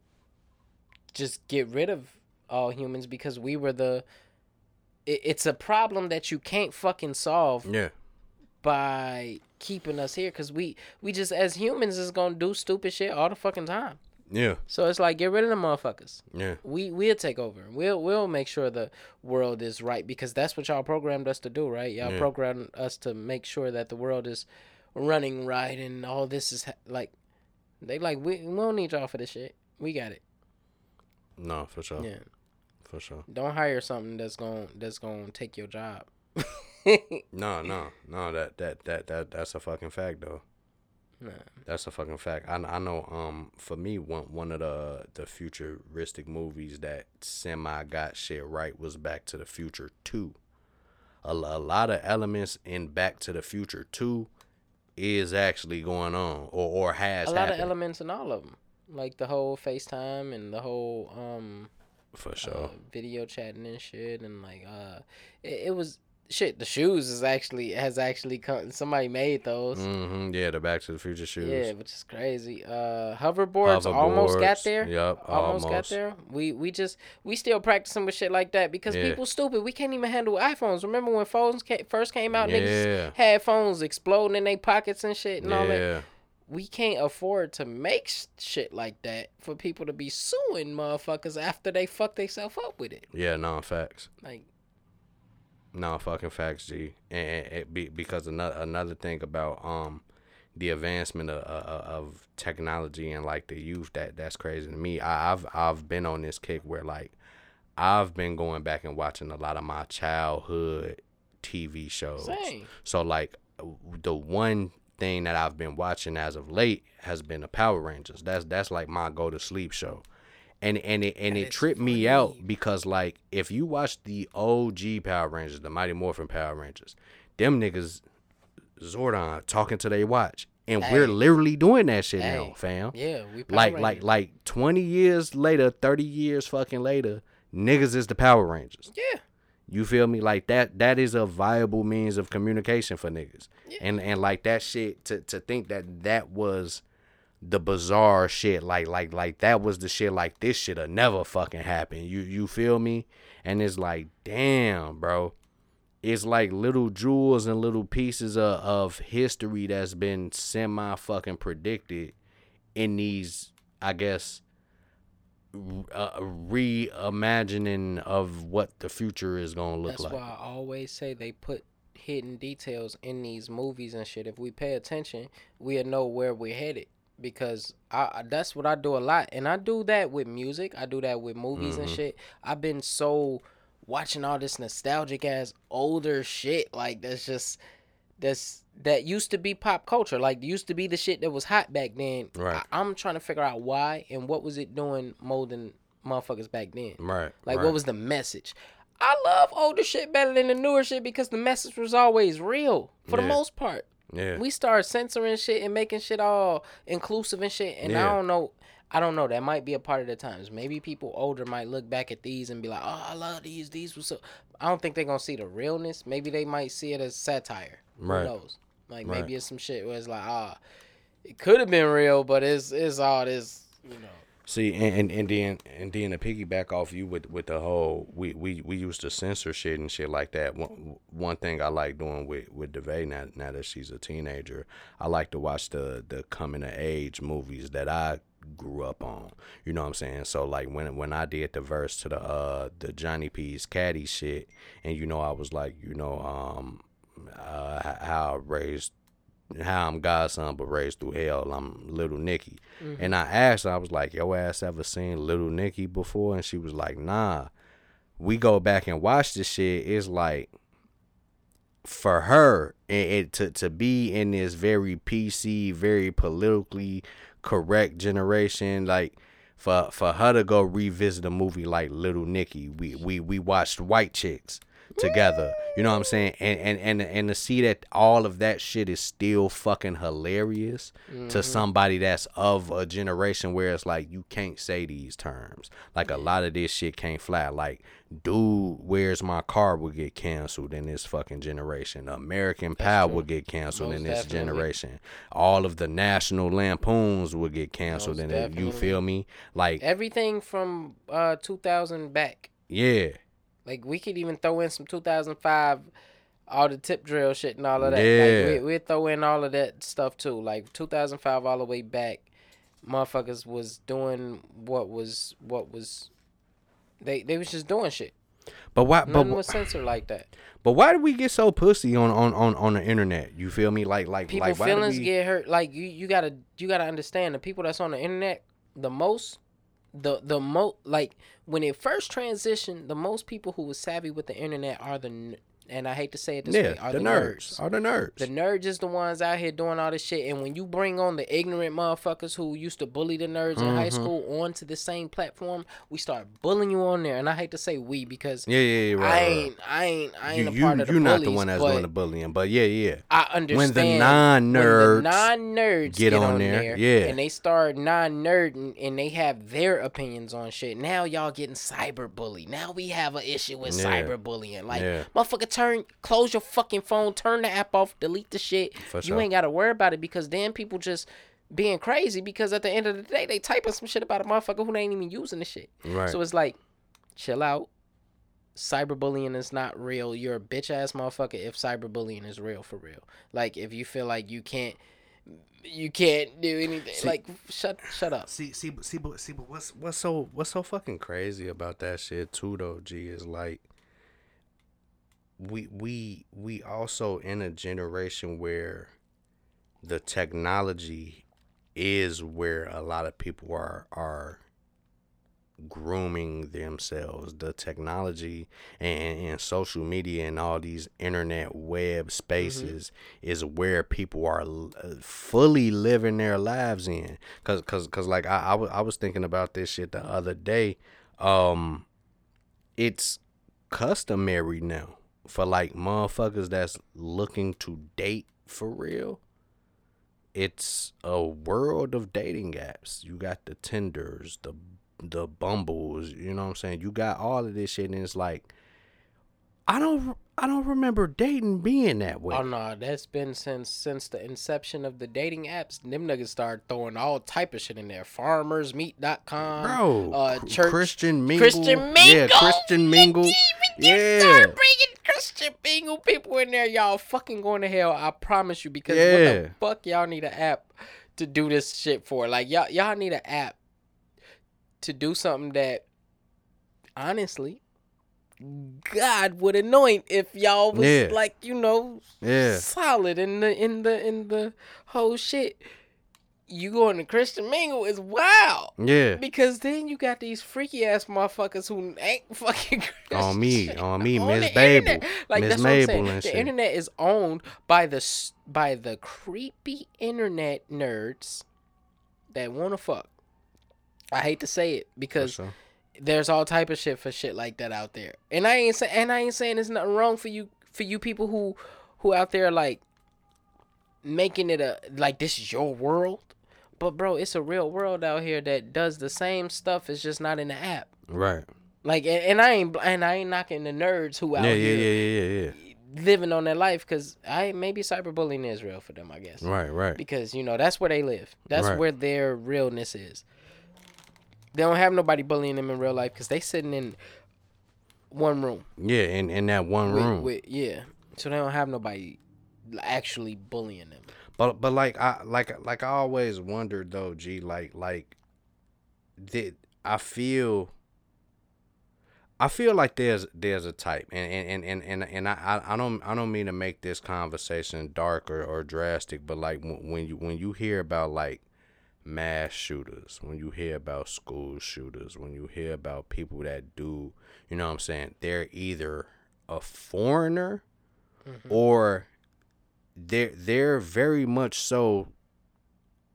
just get rid of all humans because we were the it, it's a problem that you can't fucking solve Yeah. by keeping us here because we we just as humans is gonna do stupid shit all the fucking time Yeah. so it's like get rid of the motherfuckers Yeah. we we'll take over we'll we'll make sure the world is right because that's what y'all programmed us to do right y'all Yeah. programmed us to make sure that the world is running right and all this is ha- like they like we, we don't need y'all for this shit we got it No, for sure. yeah For sure. Don't hire something that's going that's going to take your job. No, no, no. That that that that that's a fucking fact though. Nah. That's a fucking fact. I, I know. Um, for me, one one of the the futuristic movies that semi got shit right was Back to the Future Two. A, a lot of elements in Back to the Future Two is actually going on, or or has A lot happened of elements in all of them, like the whole FaceTime and the whole um for uh, sure. video chatting and shit, and like uh, it, it was shit. The shoes is actually has actually come. Somebody made those. hmm Yeah, the Back to the Future shoes. Yeah, which is crazy. Uh, hoverboards, almost got there. Yep, almost, got there. We we just we still practicing with shit like that because Yeah. people stupid. We can't even handle iPhones. Remember when phones ca- first came out? Yeah. Niggas had phones exploding in their pockets and shit and all that. We can't afford to make shit like that for people to be suing motherfuckers after they fuck themselves up with it. yeah. No facts. Like No fucking facts, G. And, it be, because another another thing about um the advancement of, of, of technology and like the youth that that's crazy to me. I, I've I've been on this kick where like I've been going back and watching a lot of my childhood TV shows. Same. So like the one thing that I've been watching as of late has been the Power Rangers. That's that's like my go to sleep show. And and it and That it tripped me out because like if you watch the OG Power Rangers, the Mighty Morphin Power Rangers, them niggas Zordon talking to their watch and Hey. we're literally doing that shit Hey. now, fam. Yeah, we Like like like 20 years later, 30 years fucking later, niggas is the Power Rangers. yeah. You feel me? Like that that is a viable means of communication for niggas. Yeah. And and like that shit to to think that that was the bizarre shit like like like that was the shit like this shit'll never fucking happen. You you feel me? And it's like, damn, bro. It's like little jewels and little pieces of, of history that's been semi fucking predicted in these, I guess, uh, reimagining of what the future is gonna look like. That's why I always say they put hidden details in these movies and shit. If we pay attention, we'll know where we're headed. Because I that's what I do a lot, and I do that with music. I do that with movies and Mhm. shit. I've been so watching all this nostalgic ass older shit like that's just that's that used to be pop culture like used to be the shit that was hot back then Right. I, i'm trying to figure out why and what was it doing molding motherfuckers back then Right. like right. what was the message i love older shit better than the newer shit because the message was always real for the most part yeah. we start censoring shit and making shit all inclusive and shit and i don't know I don't know. That might be a part of the times. Maybe people older might look back at these and be like, "Oh, I love these. These were so." I don't think they're gonna see the realness. Maybe they might see it as satire. Right. Who knows? Like Right. maybe it's some shit where it's like, ah, it could have been real, but it's it's all this, you know. See, and, and then and then to piggyback off you with with the whole we we we used to censor shit and shit like that. One one thing I like doing with with Devay now now that she's a teenager, I like to watch the the coming of age movies that I grew up on. You know what I'm saying? So like when when I did the verse to the uh the Johnny P's Caddy shit, and you know I was like you know um uh how I raised how I'm Godson but raised through hell. I'm little Nicky. Mm-hmm. And I asked her, I was like, Yo ass ever seen Little Nicky before? And she was like, Nah. We go back and watch this shit. It's like for her it, it to to be in this very PC, very politically correct generation, like for for her to go revisit a movie like Little Nicky, we we we watched White Chicks together. You know what I'm saying? And and and and to see that all of that shit is still fucking hilarious to somebody that's of a generation where it's like you can't say these terms. Like a lot of this shit can't fly. Like, dude, where's my car will get canceled in this fucking generation. American Pie true. will get canceled in this definitely. generation. All of the national lampoons will get canceled Most in it. You feel me? Like, Everything from uh 2000 back. yeah. Like we could even throw in some 2005, all the tip drill shit and all of that. Yeah. Like we we throw in all of that stuff too. Like 2005 all the way back, motherfuckers was doing what was what was. They they was just doing shit. But why? But, Nothing was censored like that. but why do we get so pussy on on on on the internet? You feel me? Like like People like why feelings we- get hurt. Like you you gotta you gotta understand the people that's on the internet the most. The the mo like when it first transitioned, the most people who were savvy with the internet are the and I hate to say it this way are the, the, nerds. Are the nerds? The nerds is the ones out here doing all this shit. And when you bring on the ignorant motherfuckers who used to bully the nerds in high Mhm. school onto the same platform, we start bullying you on there. And I hate to say we because yeah, yeah, yeah, right. I right. ain't, I ain't, I ain't you, a you, part of the you're not the one that's doing the bullying, but yeah, yeah. I understand When the non-nerds non nerds get get, on on, there, there, yeah. and they start non nerding and they have their opinions on shit. Now y'all getting cyber bullied. Now we have an issue with Yeah. cyber bullying. Like Yeah. motherfucker, turn close your fucking phone, turn the app off, delete the shit. You ain't gotta worry about it because then people just being crazy because at the end of the day they typing some shit about a motherfucker who ain't even using the shit. Right. So it's like, chill out. Cyberbullying is not real. You're a bitch ass motherfucker if cyberbullying is real for real. Like if you feel like you can't you can't do anything See- like shut shut up. See, see, but- see, but see, but what's what's so what's so fucking crazy about that shit too, though? G is like we we we also in a generation where the technology is where a lot of people are are grooming themselves. The technology and, and social media and all these internet web spaces is where people are uh, fully living their lives in. Cause, cause, cause like I, I, was, I was thinking about this shit the other day. Um, it's customary now for like motherfuckers that's looking to date for real it's a world of dating apps. You got the Tinders, the the Bumbles, you know what I'm saying? You got all of this shit and it's like I don't I don't remember dating being that way. Oh no, that's been since since the inception of the dating apps. Them niggas started throwing all type of shit in there. Farmersmeet.com. Bro, uh, church Christian Mingle. Christian Mingle. Yeah, Christian Mingle. You Yeah. start bringing Christian Mingle people in there, y'all fucking going to hell. I promise you. Because what Yeah. the fuck y'all need an app to do this shit for? Like y'all y'all need an app to do something that honestly God would anoint if y'all was Yeah. like you know Yeah. solid in the in the in the whole shit. You going to Christian Mingle is wild. Yeah. Because then you got these freaky ass motherfuckers who ain't <laughs> fucking On me, on me, Miss Babel. Like Miss that's what I'm saying. The shit. internet is owned by the by the creepy internet nerds that want to fuck. I hate to say it because sure. There's all type of shit for shit like that out there. And I ain't saying and I ain't saying there's nothing wrong for you for you people who who out there like making it a like this is your world. But bro, it's a real world out here that does the same stuff. It's just not in the app. Right. Like, and, and I ain't and I ain't knocking the nerds who out Yeah, yeah, here yeah, yeah, yeah, yeah. living on their life because I maybe cyberbullying is real for them. I guess Right, right. because you know that's where they live. That's Right. where their realness is. They don't have nobody bullying them in real life because they sitting in one room. Yeah, in in that one with- room. with- yeah, so they don't have nobody actually bullying them. But but like I like like I always wondered though, G, like like did I feel I feel like there's there's a type and and, and, and, and I, I don't I don't mean to make this conversation dark or, or drastic, but like when you when you hear about like mass shooters, when you hear about school shooters, when you hear about people that do, you know what I'm saying, they're either a foreigner or they're they're very much so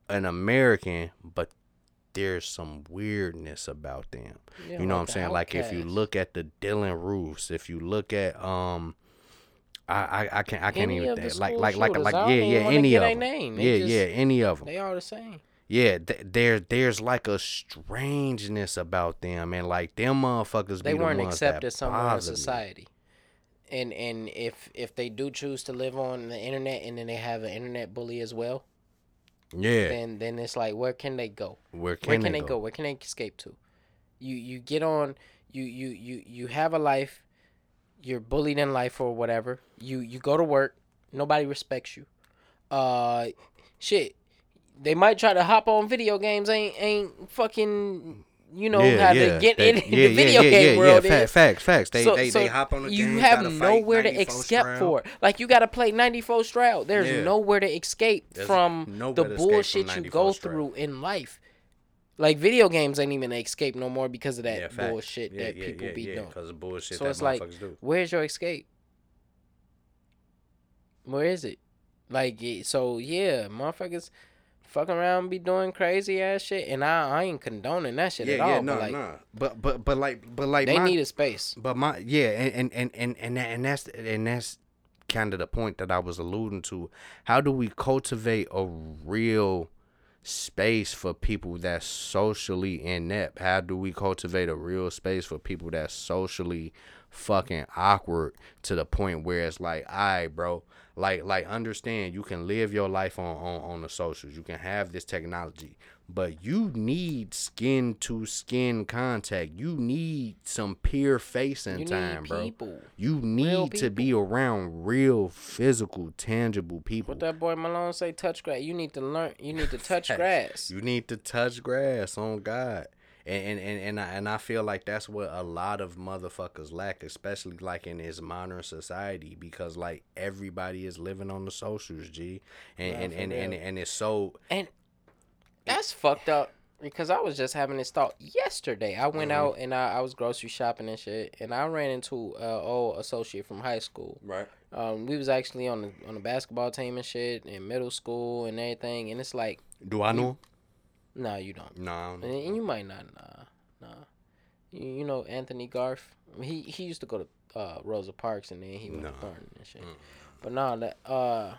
an American, but there's some weirdness about them. Yeah, you know what I'm saying? Like if you look at the Dylann Roofs, if you look at um I I, I can't I can't Any even think like like like like yeah yeah any of them. name. Yeah just- yeah any of them. They all the same. Yeah, th- there there's like a strangeness about them and like them motherfuckers They weren't ones accepted somewhere in society. And and if if they do choose to live on the internet and then they have an internet bully as well, Yeah. then then it's like where can they go? Where can, Where can they, they go? Where can they escape to? You you get on you you you you have a life, you're bullied in life or whatever. You you go to work, nobody respects you. Uh shit. They might try to hop on video games, ain't ain't fucking you know how to get They- in <laughs> yeah, the video yeah, game yeah, world Yeah, is. fa- facts, facts. They, So- they, so they hop on the you have nowhere to escape for. Like you got to play 94 Stroud. There's Yeah. nowhere to escape There's from the escape from bullshit you go Stroud. through in life. Like video games ain't even an escape no more because of that Yeah, bullshit Yeah, that yeah, people yeah, be yeah, doing. Cause of bullshit So it's like, do. where's your escape? Where is it? Like, so yeah, motherfuckers fuck around be doing crazy ass shit, and I, I ain't condoning that shit Yeah, at yeah, all. no, but like, no. But but but like but like they my, need a space. But my yeah, and and and and and, that, and that's and that's kind of the point that I was alluding to. How do we cultivate a real space for people that's socially inept? How do we cultivate a real space for people that's socially fucking awkward to the point where it's like, all right, bro, like like understand you can live your life on on, on the socials. You can have this technology. But you need skin to skin contact. You need some peer facing You time, bro. You need to be around real, physical, tangible people. What that boy Malone say? Touch grass. You need to learn. You need to touch <laughs> grass. You need to touch grass on God. And and, and, and, I, and I feel like that's what a lot of motherfuckers lack, especially like in this modern society, because like everybody is living on the socials, G. And and, and, and, and it's so And that's fucked up because I was just having this thought yesterday. I went Mhm. out and I, I was grocery shopping and shit, and I ran into a old associate from high school. Right. Um, we was actually on the on the basketball team and shit in middle school and everything, and it's like, Do I know? No, you don't. No, I don't And, know. and you might not, nah, nah. You, you know Anthony Garth? He he used to go to uh, Rosa Parks and then he went Nah. to Thornton and shit. Mm. But nah, that uh,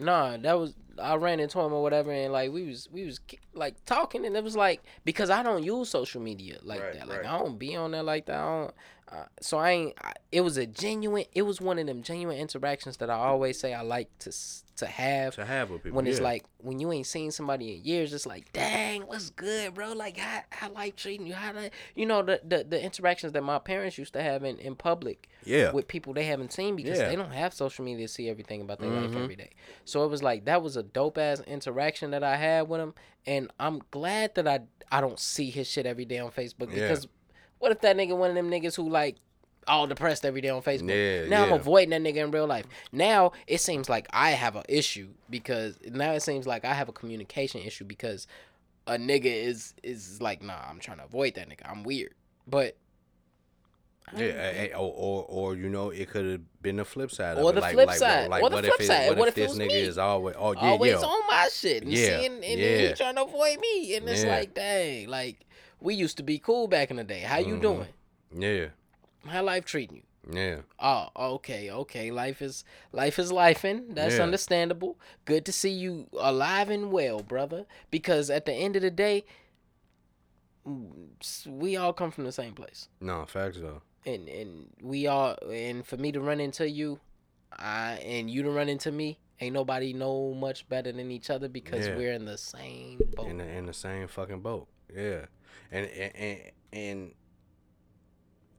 nah, that was I ran into him or whatever, and like we was we was like talking, and it was like because I don't use social media like Right, that. Like right. I don't be on there like that. I don't. Uh, so I ain't. I, it was a genuine. It was one of them genuine interactions that I always say I like to to have To have with people. when it's yeah. like when you ain't seen somebody in years, it's like, dang, what's good, bro? Like how how life treating you? How that you know the, the the interactions that my parents used to have in in public yeah, with people they haven't seen because Yeah. they don't have social media to see everything about their life Mhm. every day. So it was like that was a dope ass interaction that I had with him, and I'm glad that I I don't see his shit every day on Facebook Yeah. What if that nigga one of them niggas who like all depressed every day on Facebook? Yeah, now I'm avoiding that nigga in real life. Now it seems like I have an issue because now it seems like I have a communication issue because a nigga is is like nah I'm trying to avoid that nigga. I'm weird, but. Yeah, don't eh, think- eh, or, or or you know, it could have been the flip side. Or of the like, flip like, side. Like, Or the what flip if it, side. What, What if if this nigga me? is always? Oh yeah, always yeah. on my shit and Yeah, seeing and yeah. he trying to avoid me and it's Yeah. like dang like we used to be cool back in the day. How you Mhm. doing? Yeah, how life treating you? Yeah, oh okay okay. Life is life is lifing. That's Yeah. understandable. Good to see you alive and well brother. Because at the end of the day we all come from the same place. No facts though. and and we all and for me to run into you I and you to run into me ain't nobody know much better than each other because Yeah. we're in the same boat In the in the same fucking boat. Yeah, and and and,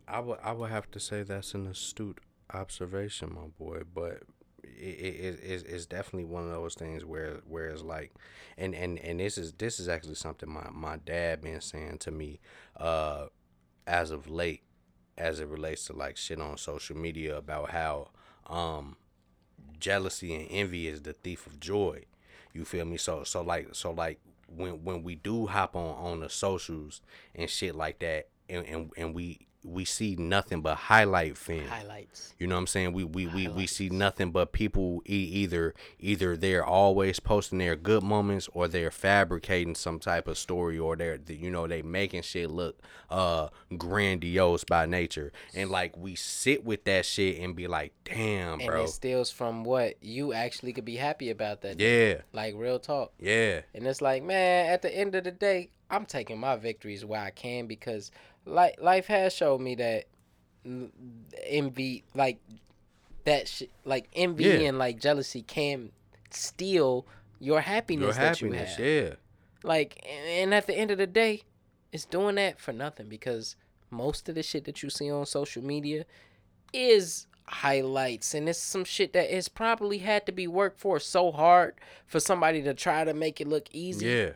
I would I would have to say that's an astute observation, my boy. But it, it, it it's definitely one of those things where where it's like, and and and this is this is actually something my my dad been saying to me, uh, as of late, as it relates to like shit on social media about how um jealousy and envy is the thief of joy. You feel me? So so like so like when when we do hop on on the socials and shit like that, and and, and we we see nothing but highlight film. highlights. You know what I'm saying? We we, we, we see nothing but people e- either either they're always posting their good moments or they're fabricating some type of story or they're you know they making shit look uh grandiose by nature. And like we sit with that shit and be like, damn, bro." and it steals from what you actually could be happy about that Yeah, like real talk. Yeah, and it's like man at the end of the day i'm taking my victories where i can because like life has showed me that envy like that shit like envy Yeah. and like jealousy can steal your happiness your that you happiness. have Yeah, like and and at the end of the day it's doing that for nothing because most of the shit that you see on social media is highlights and it's some shit that is probably had to be worked for so hard for somebody to try to make it look easy yeah,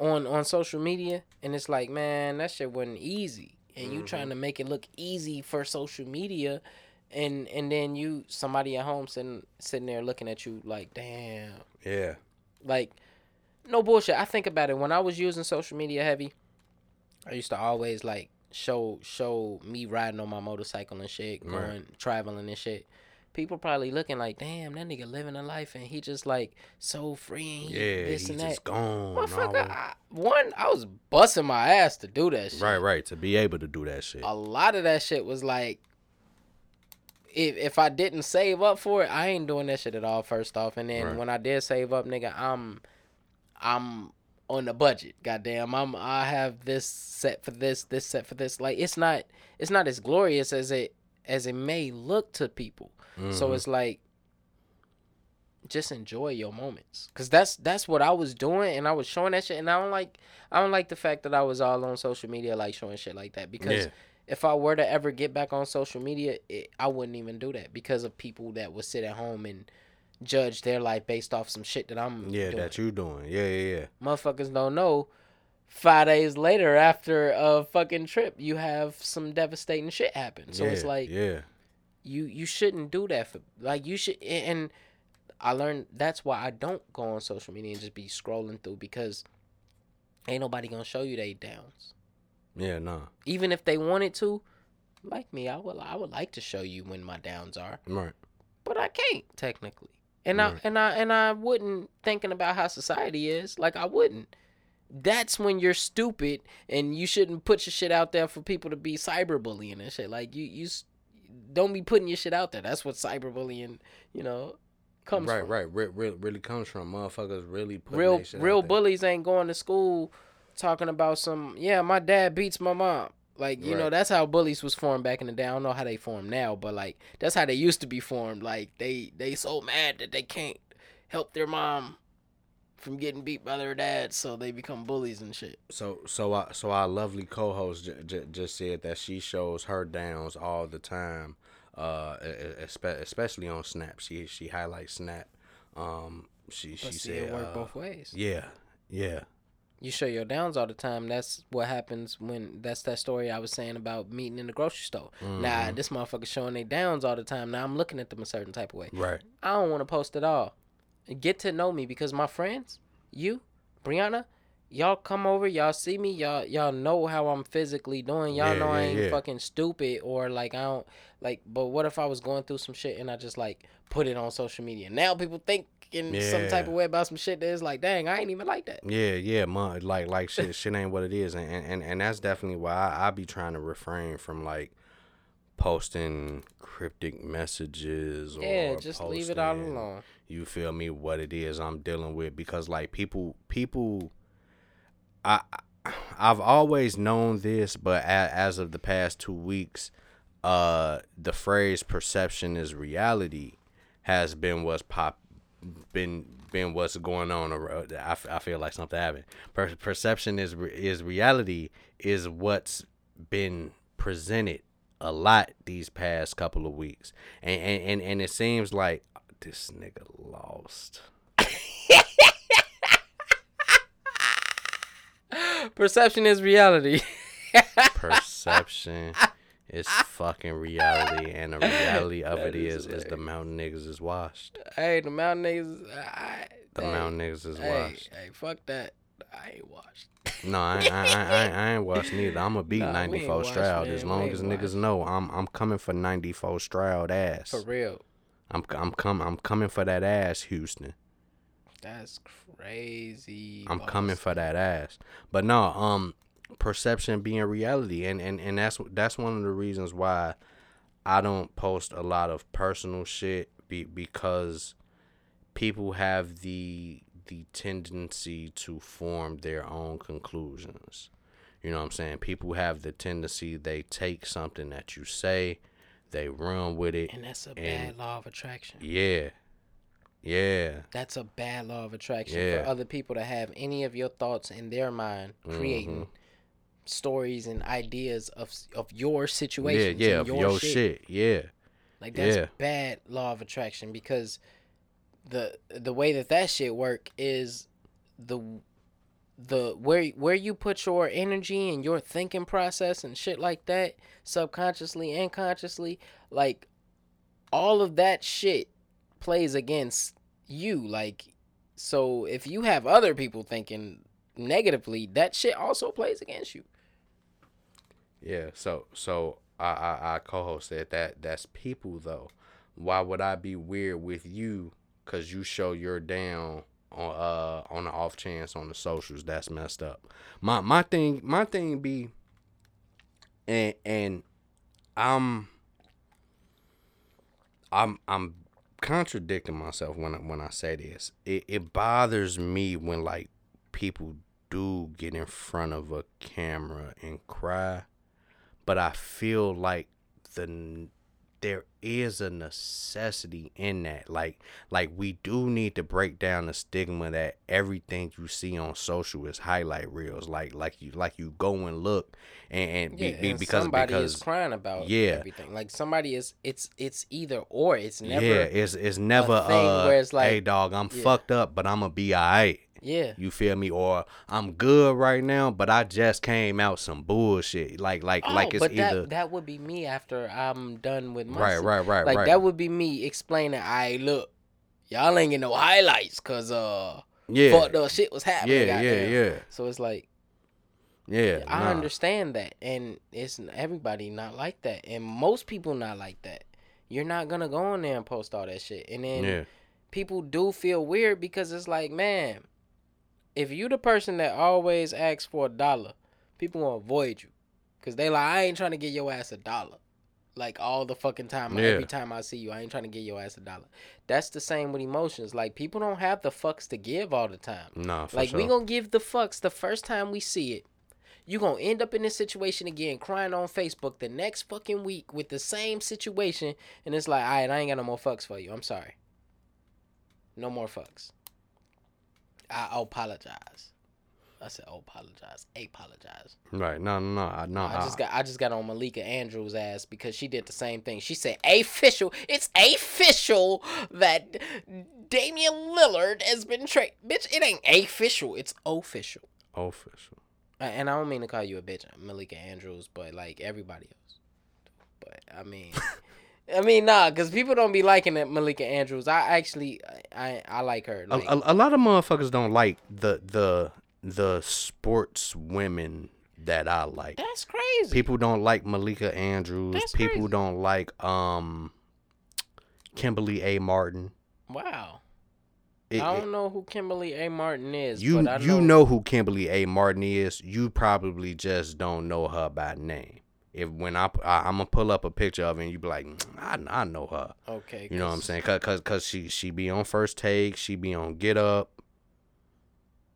on on social media and it's like man that shit wasn't easy. And you Mhm. trying to make it look easy for social media and and then you somebody at home sitting sitting there looking at you like damn. Yeah, like no bullshit. I think about it. When i was using social media heavy i used to always like show show me riding on my motorcycle and shit Right. going traveling and shit people probably looking like damn that nigga living a life and he just like so free and he yeah. this He's and that just gone. Motherfucker, I, one, I was busting my ass to do that shit. Right, right. To be able to do that shit. A lot of that shit was like, if if I didn't save up for it, I ain't doing that shit at all. First off, and then Right. when I did save up, nigga, I'm, I'm on the budget. Goddamn, I'm I have this set for this, this set for this. Like it's not, it's not as glorious as it as it may look to people. So Mhm. it's like just enjoy your moments cuz that's that's what I was doing and I was showing that shit and I don't like I don't like the fact that I was all on social media like showing shit like that because Yeah. if I were to ever get back on social media it, I wouldn't even do that because of people that would sit at home and judge their life based off some shit that I'm yeah, doing. that you doing. Yeah, yeah, yeah. motherfuckers don't know 5 days later after a fucking trip you have some devastating shit happen so it's like yeah, you you shouldn't do that for like you should and I learned that's why I don't go on social media and just be scrolling through because ain't nobody gonna show you they downs. yeah. Nah, Even if they wanted to, like me, I would I would like to show you when my downs are, right. but I can't technically. And I and I and I wouldn't thinking about how society is like I wouldn't. That's when you're stupid and you shouldn't put your shit out there for people to be cyberbullying and shit. Like you you don't be putting your shit out there. That's what cyberbullying, you know, comes right, from. right. Re- re- really comes from motherfuckers really putting real shit real out there. bullies ain't going to school talking about some yeah my dad beats my mom like you know that's how bullies was formed back in the day i don't know how they form now but like that's how they used to be formed like they they so mad that they can't help their mom from getting beat by their dad so they become bullies and shit So, so, I, so our lovely co-host j- j- just said that she shows her downs all the time, uh, espe- especially on Snap. She she highlights Snap. Um, she she see said, it work uh, both ways yeah, yeah, you show your downs all the time that's what happens when that's that story i was saying about meeting in the grocery store Mm-hmm. nah this motherfucker showing their downs all the time now i'm looking at them a certain type of way right, I don't want to post at all. Get to know me because my friends, you, Briana, y'all come over, y'all see me, y'all y'all know how I'm physically doing. Y'all Yeah, know I ain't yeah. fucking stupid or like I don't like. But what if I was going through some shit and I just like put it on social media? Now people think in some type of way about some shit that is like, dang, I ain't even like that. yeah, yeah. My, like like shit, shit ain't what it is, and and and that's definitely why I, I be trying to refrain from like posting cryptic messages or Yeah, just leave it all alone. You feel me what it is i'm dealing with because like people people i i've always known this but as of the past two weeks uh the phrase perception is reality has been what's pop been been what's going on around i, I feel like something happened. Per- perception is re- is reality is what's been presented a lot these past couple of weeks. And and and, and it seems like this nigga lost <laughs> Perception is reality. perception is <laughs> fucking reality and the reality of it is is the mountain niggas is washed hey, the mountain niggas. I, the hey, mountain niggas is Hey, washed hey, fuck that. I ain't washed. no I, I, I, I, ain't washed neither i'm gonna beat <laughs> Nah, 94 washed, stroud as long as niggas know i'm i'm coming for 94 stroud ass For real. I'm i'm com- i'm coming for that ass houston That's crazy. I'm boss. coming for that ass. But no, um, perception being reality, and and and that's that's one of the reasons why I don't post a lot of personal shit, be because people have the the tendency to form their own conclusions. You know what I'm saying? People have the tendency they take something that you say, they run with it. And that's a and- bad law of attraction. Yeah. Yeah. That's a bad law of attraction Yeah. for other people to have any of your thoughts in their mind, creating Mm-hmm. stories and ideas of of your Yeah, situations. yeah, of your, your shit. shit. Yeah. Like that's Yeah. bad law of attraction because the the way that that shit work is the the where where you put your energy and your thinking process and shit like that subconsciously and consciously like all of that shit plays against you like so if you have other people thinking negatively that shit also plays against you Yeah, so so I I, I co-hosted that. That's people though. Why would I be weird with you? Cause you show you're down on uh on the off chance on the socials. That's messed up. My my thing my thing be. And and I'm. I'm I'm contradicting myself when I, when I say this. It it bothers me when like people do get in front of a camera and cry but I feel like the there is a necessity in that. Like like we do need to break down the stigma that everything you see on social is highlight reels. Like like you like you go and look and, and, yeah, be, be, and because somebody because is crying about yeah. everything like somebody is it's it's either or it's never yeah, it's it's never thing uh where it's like- hey dog, I'm Yeah. fucked up, but I'm gonna be alright. Yeah You feel me? Or I'm good right now, but I just came out some bullshit. Like like Oh, like it's but either that that would be me after I'm done with my right, right, right, like right. that would be me explaining I look y'all ain't get no highlights cause uh yeah, fucked up shit was happening yeah, yeah, yeah, so it's like yeah. I nah. understand that and it's everybody not like that and most people not like that you're not gonna go in there and post all that shit and then Yeah, people do feel weird because it's like, man, if you the person that always asks for a dollar, people gonna avoid you. Cause they like, I ain't trying to get your ass a dollar. like all the fucking time. Yeah. Every time I see you, I ain't trying to get your ass a dollar. That's the same with emotions. Like people don't have the fucks to give all the time. Nah, for like sure. we gonna give the fucks the first time we see it. You gonna end up in this situation again, crying on Facebook the next fucking week with the same situation, and it's like, all right, I ain't got no more fucks for you. I'm sorry. No more fucks. I apologize. I said, oh, apologize. Apologize. right. No, no, no. I, no I just got I just got on Malika Andrews' ass because she did the same thing. She said, "Official, it's official that Damian Lillard has been traded." Bitch, it ain't official. It's official. official. And I don't mean to call you a bitch, Malika Andrews, but like everybody else. But I mean, <laughs> I mean, nah, because people don't be liking it, Malika Andrews. I actually, I I like her. A, Like, a, a lot of motherfuckers don't like the the the sports women that I like. that's crazy. People don't like Malika Andrews. That's People crazy. don't like um Kimberly A. Martin. wow. It- I don't know who Kimberly A. Martin is. you but I you know who Kimberly A. Martin is. You probably just don't know her by name. If when I, I I'm gonna pull up a picture of her and you be like, "Mm, I, I know her. Okay. You know what I'm saying? Cause, cause, cause she she be on first take. She be on Get Up.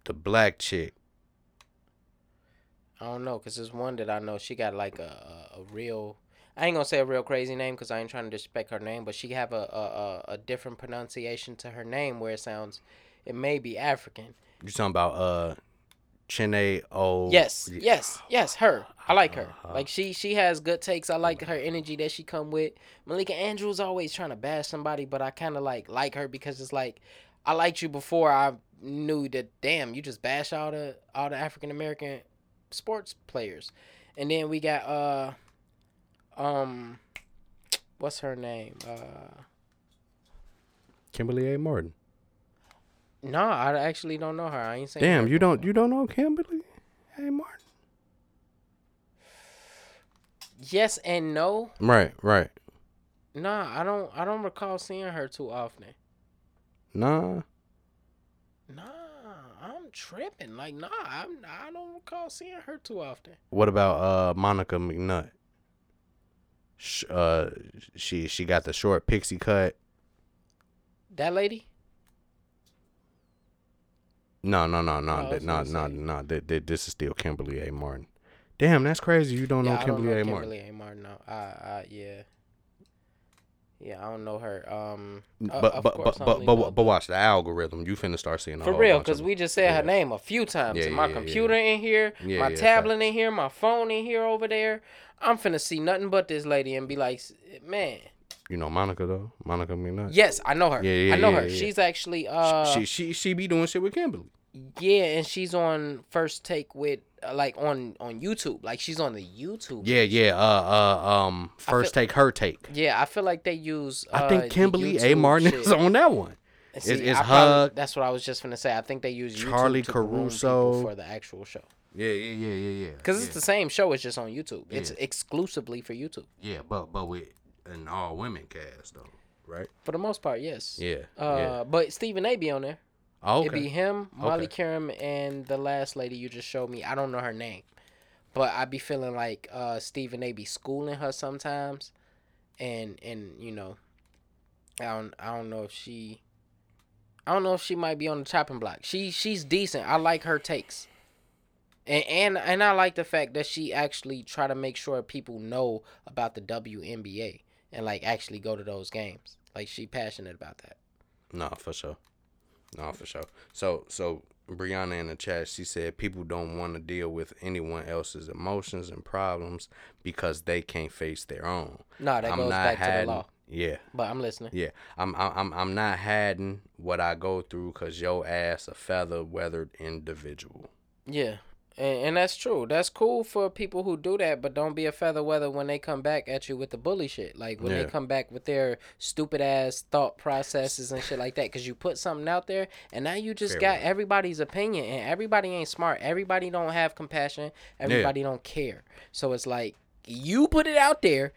The black chick. I don't know, cause there's one that I know. She got like a, a, a real. I ain't gonna say a real crazy name, cause I ain't trying to disrespect her name, but she have a, a, a, a different pronunciation to her name where it sounds, it may be African. You talking about uh, Chiney O? Yes, yes, yes. Her, I like her. Uh-huh. Like she she has good takes. I like her energy that she come with. Malika Andrews always trying to bash somebody, but I kind of like like her because it's like I liked you before I knew that. Damn, you just bash all the all the African American sports players, and then we got uh um what's her name uh. Kimberly A. Martin. No, I actually don't know her. I ain't saying. Damn, you don't you don't know Kimberly Hey, Martin? Yes and no. Right, right. Nah, I don't. I don't recall seeing her too often. Nah. Nah, I'm tripping. Like, nah, I'm, I don't recall seeing her too often. What about uh Monica McNutt? Sh- uh, she she got the short pixie cut. That lady? No, no, no, Oh, no, that, no, no, no. This is still Kimberly A. Martin. Damn, that's crazy. You don't yeah, know I Kimberly don't know A. Martin. Kimberly A. Martin. No, I, I, yeah, yeah, I don't know her. Um, uh, But of but but but but, but watch the algorithm. You finna start seeing For real, because we just said Yeah. her name a few times. Yeah, my yeah, yeah, computer in here, my tablet in here, my phone in here over there. I'm finna see nothing but this lady and be like, man, You know Monica though. Monica McNutt. yes, I know her. Yeah, yeah, I know yeah, her. yeah. She's actually uh, she she she be doing shit with Kimberly. yeah, and she's on First Take with uh, like on on YouTube. Like she's on the YouTube. Yeah, yeah. Uh, uh, um, first take her take. Yeah, I feel like they use. Uh, I think Kimberly A. Martin shit. is on that one. It's- see, it's I probably- her, That's what I was just gonna say. I think they use YouTube Charlie Caruso. for the actual show Yeah, yeah, yeah, yeah, yeah. because yeah. it's the same show. It's just on YouTube. It's exclusively for YouTube yeah, but but with an all women cast though, right? for the most part. Yes. Yeah, Uh, yeah. but Stephen A. be on there. Oh, It'd be him, Molly Okay. Qerim, and the last lady you just showed me. I don't know her name, but I be feeling like uh, Stephen A. be schooling her sometimes, and and you know, I don't I don't know if she, I don't know if she might be on the chopping block. She she's decent. I like her takes. And, and and I like the fact that she actually try to make sure people know about the WNBA and like actually go to those games. Like she passionate about that. No, for sure. No, for sure. So so Briana in the chat, she said people don't want to deal with anyone else's emotions and problems because they can't face their own. No, that goes back to the law. Yeah, But I'm listening. yeah. I'm I'm I'm- I'm not hiding what I go through cause your ass a feather weathered individual. Yeah, and, and that's true. That's cool for people who do that, but don't be a feather weather when they come back at you with the bully shit. Like when Yeah. they come back with their stupid ass thought processes and shit like that. Because you put something out there, and now you just Fair got everybody's opinion, and everybody ain't smart. Everybody don't have compassion. Everybody don't care. So it's like you put it out there.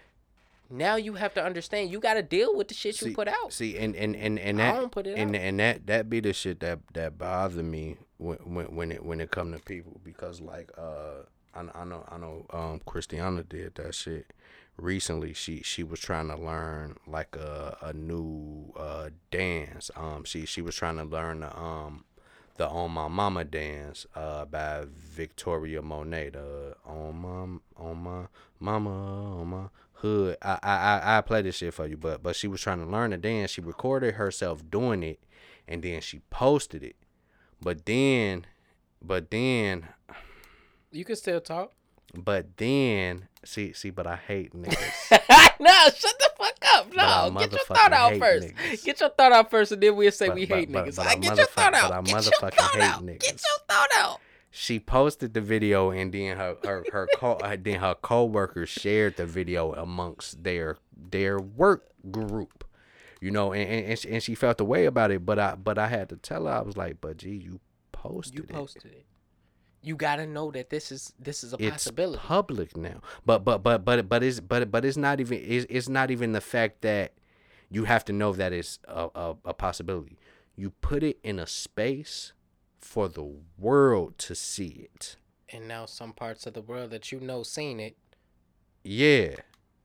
Now you have to understand. You got to deal with the shit you put out. See, and and and and I that don't put it and out. and that that be the shit that that bother me when when when it when it come to people because like uh I I know I know um Christiana did that shit recently she she was trying to learn like a a new uh dance. Um, she she was trying to learn the um the On My Mama dance uh by Victoria Monet. The On My On My Mama On My Hood. I I I I play this shit for you, but but she was trying to learn the dance. She recorded herself doing it, and then she posted it. But then, but then, You can still talk. but then, see see. But I hate <laughs> niggas. no, shut the fuck up. No, get your thought out first. niggas. Get your thought out first, and then we'll say But- we but- hate but- niggas. but I I get your thought out. Get your thought hate out. Get your thought out. She posted the video and then her her her co uh, then her coworkers shared the video amongst their their work group you know and, and, and she- and she felt the way about it but i but i had to tell her i was like but gee you posted You it posted it. You gotta know that this is this is a it's possibility. public now but but but but but it's but but it's not even it's, it's not even the fact that you have to know that it's a, a, a possibility you put it in a space for the world to see it and now some parts of the world that you know seen it. Yeah.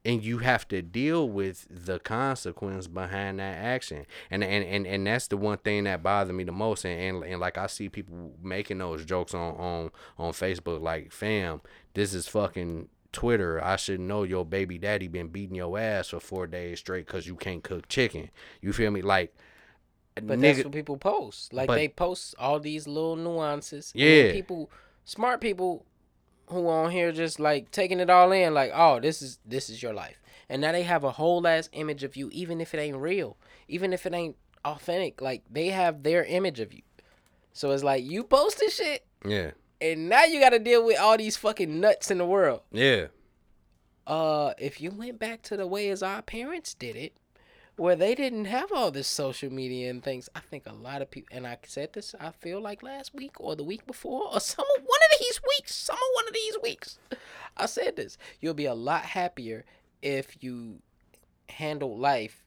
And you have to deal with the consequence behind that action. And and, and, and that's the one thing that bothered me the most. And, and and like I see people making those jokes on, on on Facebook like, fam, this is fucking Twitter. I should know your baby daddy been beating your ass for four days straight because you can't cook chicken. You feel me? Like But that's what people post. Like but- they post all these little nuances. Yeah. people, smart people, who on here just like taking it all in. Like, oh, this is this is your life, and now they have a whole ass image of you, even if it ain't real, even if it ain't authentic. Like they have their image of you. So it's like you posted shit, yeah, and now you got to deal with all these fucking nuts in the world. yeah, Uh, if you went back to the way as our parents did it, where they didn't have all this social media and things, I think a lot of people, and I said this, I feel like last week or the week before or some one of these weeks, some one of these weeks, I said this. You'll be a lot happier if you handle life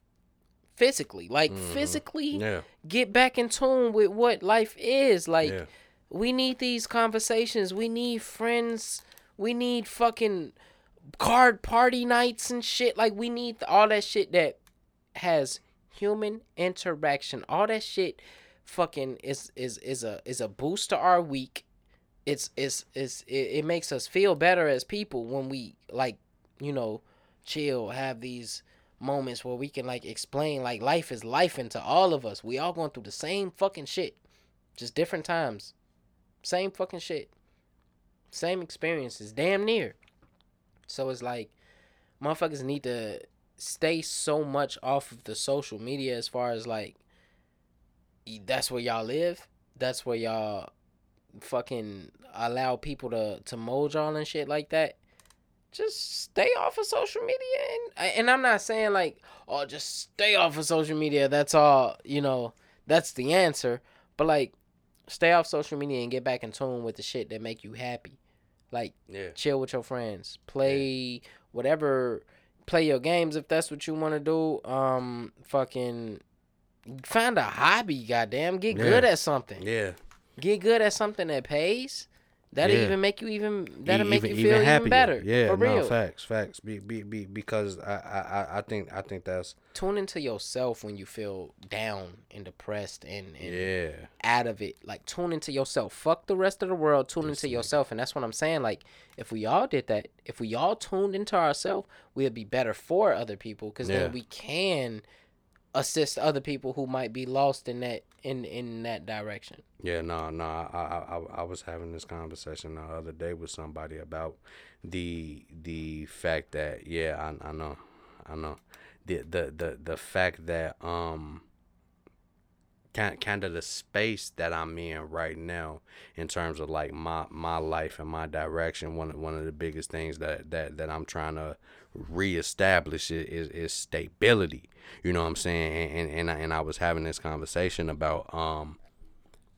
physically, like mm-hmm. physically yeah, get back in tune with what life is. Like yeah. we need these conversations. We need friends. We need fucking card party nights and shit. Like we need all that shit that has human interaction. All that shit fucking is is is a is a boost to our week. It's it's it's it, it makes us feel better as people when we like, you know, chill, have these moments where we can like explain like life is life into all of us. We all going through the same fucking shit. Just different times. Same fucking shit. Same experiences, damn near. So it's like motherfuckers need to stay so much off of the social media as far as like that's where y'all live. That's where y'all fucking allow people to to mold y'all and shit like that. Just stay off of social media and and I'm not saying like oh just stay off of social media. That's all, you know, that's the answer. But like stay off social media and get back in tune with the shit that make you happy. Like Yeah. chill with your friends, play whatever, play your games if that's what you want to do. Um, fucking find a hobby. Goddamn, get Yeah. good at something. Yeah. Get good at something that pays. That'll Yeah. even make you even. That'll E- make you feel even, happier. better. Yeah, for real. no facts, facts. Be, be, be, because I, I, I- think, I think that's Tune into yourself when you feel down and depressed and, and yeah, out of it. Like tune into yourself. Fuck the rest of the world. Tune This into yourself, and that's what I'm saying. Like if we all did that, if we all tuned into ourselves, we'd be better for other people. Cause Yeah. then we can assist other people who might be lost in that in in that direction. yeah. No, no. I, I, I, was having this conversation the other day with somebody about the, the fact that yeah, I, I know, I know, the, the, the, the fact that um. Kind, kind of the space that I'm in right now in terms of like my my life and my direction one of, one of the biggest things that that that I'm trying to reestablish is, is, is stability. You know what I'm saying? And and and I, and I was having this conversation about um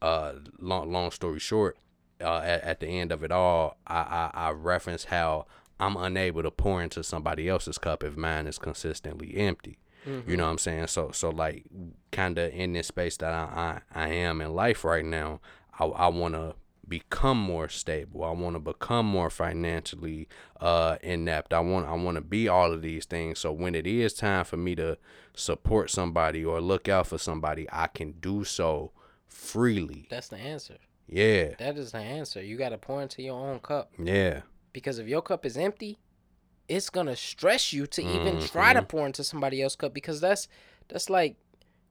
uh long long story short uh at, at the end of it all I, I I reference how I'm unable to pour into somebody else's cup if mine is consistently empty. You know what I'm saying? So so like kind of in this space that I, I I am in life right now, I I want to become more stable. I want to become more financially uh inept. I want I want to be all of these things. So when it is time for me to support somebody or look out for somebody, I can do so freely. That's the answer. Yeah. That is the answer. You got to pour into your own cup Yeah. because if your cup is empty, it's gonna stress you to even try Mm-hmm. to pour into somebody else's cup because that's that's like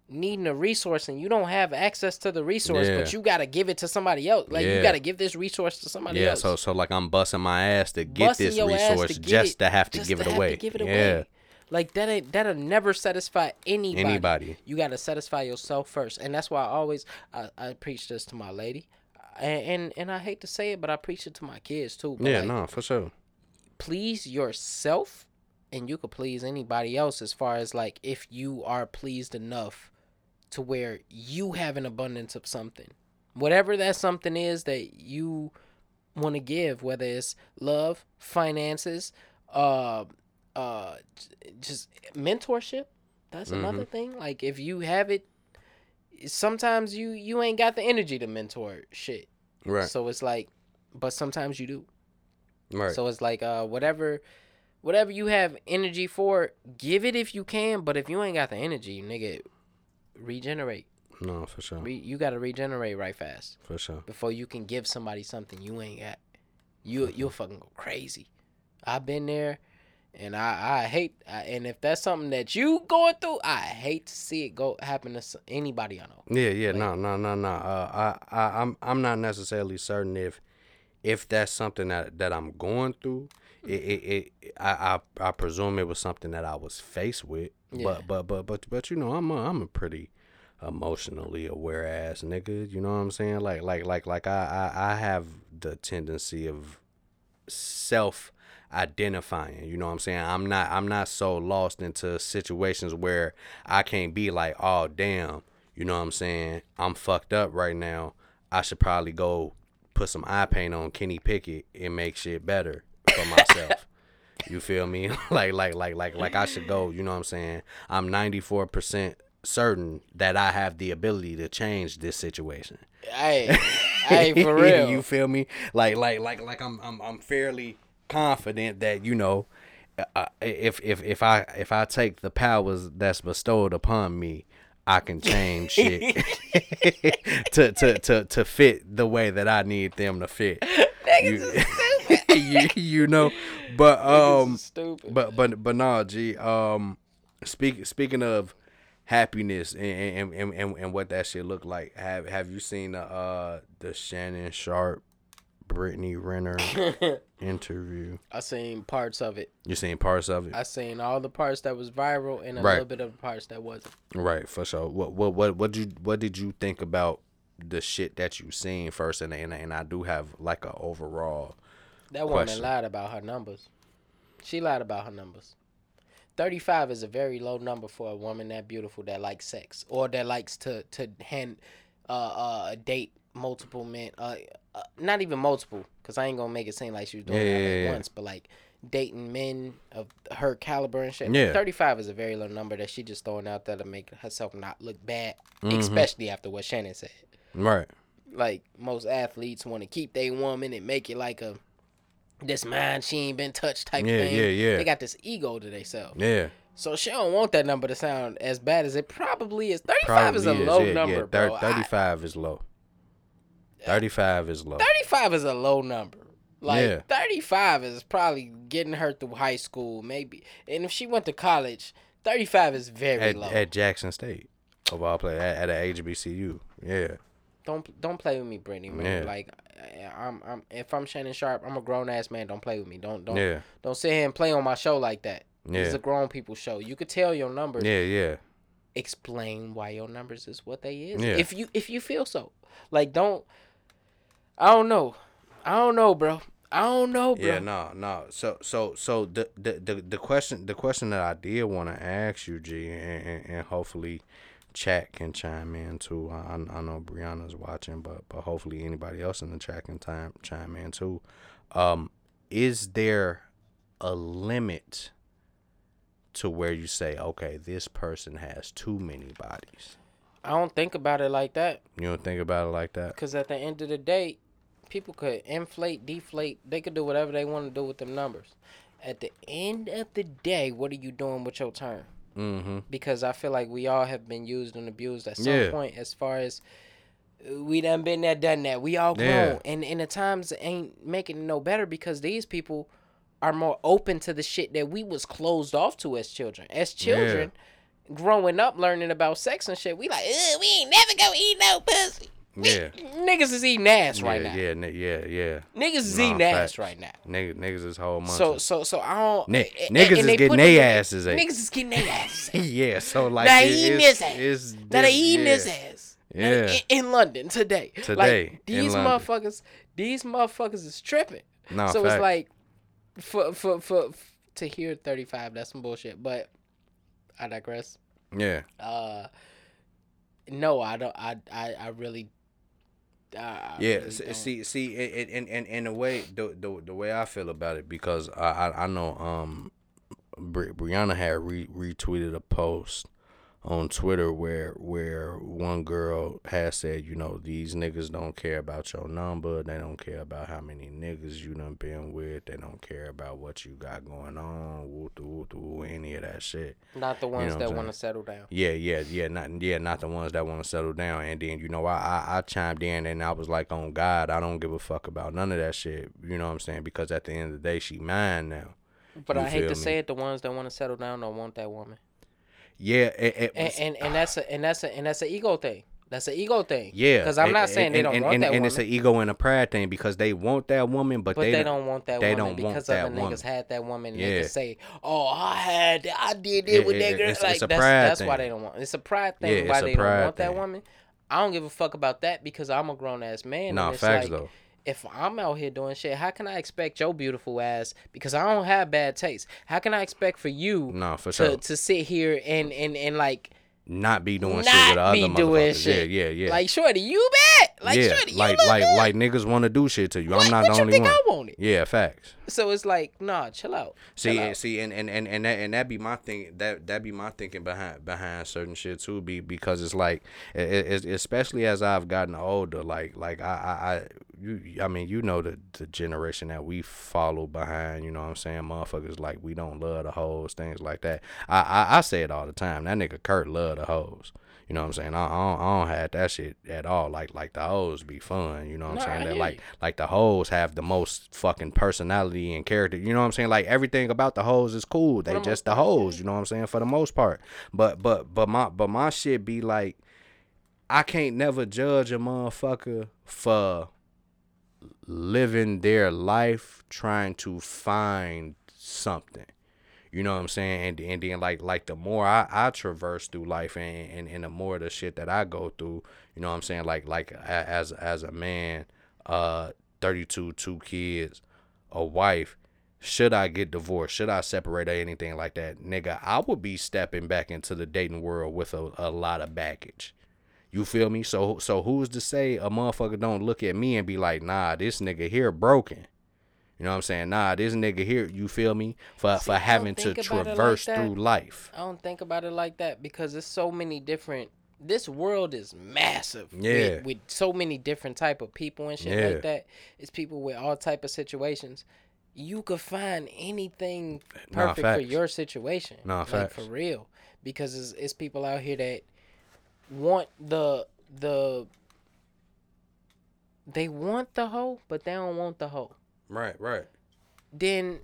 needing a resource and you don't have access to the resource, Yeah. but you gotta give it to somebody else. Like Yeah. you gotta give this resource to somebody Yeah, else. Yeah, so so like I'm busting my ass to get Busting this resource get just it- to have to give to it have away. to give it yeah. away. Like that ain't that'll never satisfy anybody. Anybody. You gotta satisfy yourself first, and that's why I always I, I preach this to my lady, and, and and I hate to say it, but I preach it to my kids too. Yeah, like, no, for sure. please yourself, and you could please anybody else as far as like if you are pleased enough to where you have an abundance of something, whatever that something is that you want to give, whether it's love, finances, uh, uh, just mentorship. That's another thing. Like if you have it, sometimes you you ain't got the energy to mentor shit. Right. So it's like, but sometimes you do. right. So it's like uh whatever whatever you have energy for, give it if you can, but if you ain't got the energy, nigga, regenerate. no, for sure. Re- you got to regenerate right fast For sure. before you can give somebody something you ain't got. You you'll fucking go crazy. I've been there and I I hate I, and if that's something that you going through, I hate to see it go happen to anybody I know. Yeah, yeah, no, no, no, no. Uh, I, I, I'm, I'm not necessarily certain if, if that's something that that I'm going through. It, it, it I, I, I presume it was something that I was faced with. Yeah. But, but, but, but, but, you know, I'm, a, I'm a pretty emotionally aware ass nigga. You know what I'm saying? Like, like, like, like, I, I, I have the tendency of self identifying you know what i'm saying i'm not i'm not so lost into situations where i can't be like oh damn you know what i'm saying i'm fucked up right now i should probably go put some eye paint on kenny pickett and make shit better for myself you feel me <laughs> like like like like like i should go you know what i'm saying i'm 94% certain that i have the ability to change this situation Hey, <laughs> hey, for real. you feel me? Like like like like I'm I'm I'm fairly confident that you know uh, if if if I if I take the powers that's bestowed upon me, I can change <laughs> shit to, to to to fit the way that I need them to fit. You, <laughs> you, you know, but um, stupid. but but but no, G. Um, speak speaking of happiness and and, and, and, and what that shit look like. Have have you seen the uh the Shannon Sharpe, Brittany Renner <laughs> interview? I seen parts of it. You seen parts of it, I seen all the parts that was viral and a Right. little bit of the parts that wasn't. right? For sure. What what what what you what did you think about the shit that you seen first? And and and I do have like a overall. That woman Question. lied about her numbers. She lied about her numbers. 35 is a very low number for a woman that beautiful that likes sex or that likes to to hand uh uh date multiple men uh, uh not even multiple cuz I ain't going to make it seem like she was doing Yeah, that yeah, once but like dating men of her caliber and shit. Yeah. 35 is a very low number that she just throwing out there to make herself not look bad, Mm-hmm. especially after what Shannon said Right. like most athletes want to keep their woman and make it like a this mine she ain't been touched type Yeah, thing. yeah, yeah. They got this ego to themselves. Yeah. So she don't want that number to sound as bad as it probably is. Thirty five is a Probably low yeah, number, yeah. Thir- bro. 35 is low. 35 is low. Thirty five is a low number. Like Yeah. thirty five is probably getting her through high school, maybe. And if she went to college, thirty five is very At, low. at Jackson State. Of all play at, at a HBCU. Yeah. don't don't play with me, Brittany. Man. Yeah. Like I'm I'm if I'm Shannon Sharpe, I'm a grown ass man. Don't play with me. Don't don't Yeah. don't sit here and play on my show like that. It's a grown people show. You could tell your numbers. Yeah, yeah. Explain why your numbers is what they is. Yeah. If you if you feel so, like don't. I don't know. I don't know, bro. I don't know, bro. Yeah, no, no. So, so, so the the the, the question the question that I did want to ask you, G, and, and, and hopefully, chat can chime in too. I, I know Briana's watching, but but hopefully anybody else in the chat can time chime in too. Um, is there a limit to where you say, okay, this person has too many bodies? I don't think about it like that. You don't think about it like that? Cause at the end of the day, people could inflate, deflate. They could do whatever they want to do with them numbers. At the end of the day, what are you doing with your term? Mm-hmm. Because I feel like we all have been used and abused at some Yeah. point. As far as uh, we done been there, done that. We all grown, Yeah. and and the times ain't making it no better because these people are more open to the shit that we was closed off to as children. As children, growing up learning about sex and shit, we like, we ain't never gonna eat no pussy. Yeah. <laughs> Niggas is eating ass right now. yeah, ni- yeah, yeah. Niggas is Nah, eating ass right now. Niggas, niggas is whole month. So so so I don't. A- niggas and is getting put they the- asses ate. Niggas is getting their asses. <laughs> yeah, so like Now it- eating it's, his ass. it's Now they eating yeah. his ass. Yeah. In, in London today. Today, Like, these London. motherfuckers. These motherfuckers is tripping. Nah, so it's facts. like, for for for to hear thirty five, that's some bullshit. But I digress. Yeah. Uh, no, I don't. I I I really. I, Yeah, really see, see, in in in in the way the, the the way I feel about it because I I, I know um, Bri- Briana had re- retweeted a post on Twitter where where one girl has said, you know, these niggas don't care about your number, they don't care about how many niggas you done been with, they don't care about what you got going on, woo woo woo, any of that shit. not the ones what that want to settle down. Yeah, yeah, yeah, not yeah, not the ones that want to settle down. And then you know, I, I I chimed in and I was like, on God, I don't give a fuck about none of that shit. You know what I'm saying? Because at the end of the day, she mine now. But You I hate to me? say it, the ones that want to settle down don't want that woman. Yeah, it, it, and, and and that's a and that's a and that's an ego thing. That's an ego thing. yeah. because I'm not saying they and, don't and, want and, that and woman, it's an ego and a pride thing because they want that woman, but, but they, they, don't. don't want that they woman don't want because other niggas woman. had that woman. And Yeah. Niggas say, "Oh, I had, that. I did Yeah, it with it- that girl." it's- like it's a that's that's why they don't want. It's a pride Yeah, thing it's why they don't want that woman. I don't give a fuck about that because I'm a grown ass man. Nah, facts like, though. If I'm out here doing shit, how can I expect your beautiful ass? Because I don't have bad taste. How can I expect for you Nah, for to, sure. to sit here and and and like Not be doing shit with not other be doing motherfuckers. shit? Yeah, yeah, yeah. Like, shorty, you bet. Like, yeah, shorty, you like look like good. like niggas want to do shit to you. What, I'm not what the only think one. I wanted? Yeah, facts. So it's like, nah, chill out. See, Chill and, out. see, and, and, and, and that and that be my thing. That that be my thinking behind behind certain shit too. Be because it's like, it, it, especially as I've gotten older, like like I I, I you I mean you know the the generation that we follow behind. You know what I'm saying? Motherfuckers like we don't love the hoes, things like that. I I, I say it all the time. That nigga Curt love the hoes. You know what I'm saying? I, I, don't, I don't have that shit at all. Like like the hoes be fun. You know what I'm saying? That like like the hoes have the most fucking personality and character. You know what I'm saying? Like everything about the hoes is cool. They just the hoes. You know what I'm saying? For the most part. But but but my but my shit be like, I can't never judge a motherfucker for living their life trying to find something. You know what I'm saying? And, and then like like the more I, I traverse through life and, and, and the more the shit that I go through, you know what I'm saying? Like like as as a man, uh 32, two kids, a wife, should I get divorced? Should I separate or anything like that? Nigga, I would be stepping back into the dating world with a, a lot of baggage. You feel me? So so who's to say a motherfucker don't look at me and be like, nah, this nigga here broken. You know what I'm saying? Nah, this nigga here, you feel me? For See, for having to it like traverse through life. I don't think about it like that because there's so many different. This world is massive. with- Yeah. With, so many different type of people and shit Yeah. like that. It's people with all type of situations. You could find anything Nah, perfect for your situation. Nah, like facts. for real. Because it's, it's people out here that want the the. They want the hoe, but they don't want the hoe. Right, right. Then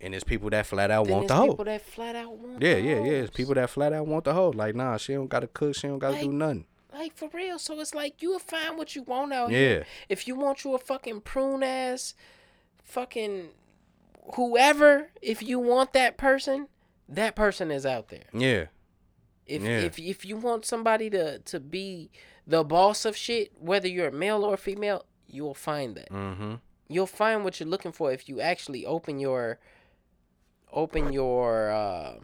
And it's people that flat out want the hoe. people that flat out want Yeah, yeah, yeah. It's people that flat out want the hoe. Like, nah, she don't gotta cook, she don't gotta do nothing. Like for real. So it's like you will find what you want out Yeah. here. If you want you a fucking prune ass fucking whoever, if you want that person, that person is out there. Yeah. If Yeah. if if you want somebody to to be the boss of shit, whether you're a male or female, you will find that. Mm-hmm. You'll find what you're looking for if you actually open your open your uh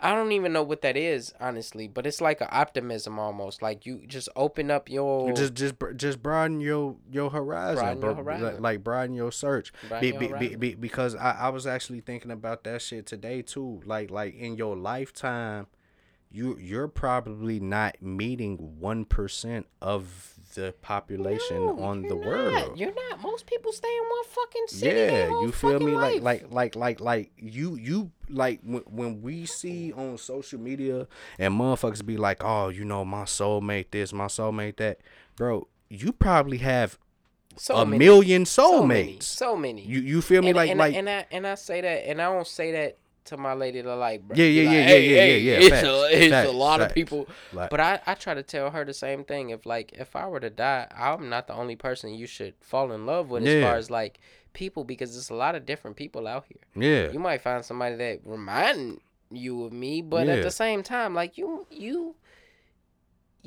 I don't even know what that is, honestly, but it's like an optimism almost. Like you just open up your Just just just broaden your your horizon, Broaden your horizon. Like, like broaden your search. Broaden Be, your be, be, because I, I was actually thinking about that shit today too. Like like in your lifetime, you you're probably not meeting one percent of the population No, on the you're world. You're not. Most people stay in one fucking city. yeah, you feel me? life. Like like like like like you you like when, when we see on social media and motherfuckers be like, oh, you know, my soulmate this, my soulmate that, bro. You probably have so a many, million so many, soulmates. so many. You you feel me? and, like and, like and I and I say that, and I don't say that to my lady to like, bro, Yeah, be yeah, like, yeah, hey, yeah, yeah, hey, yeah, It's facts, a it's facts, a lot facts. of people, Like- but I I try to tell her the same thing. If like if I were to die, I'm not the only person you should fall in love with as far as like people because there's a lot of different people out here. yeah. You might find somebody that remind you of me, but Yeah. at the same time, like you you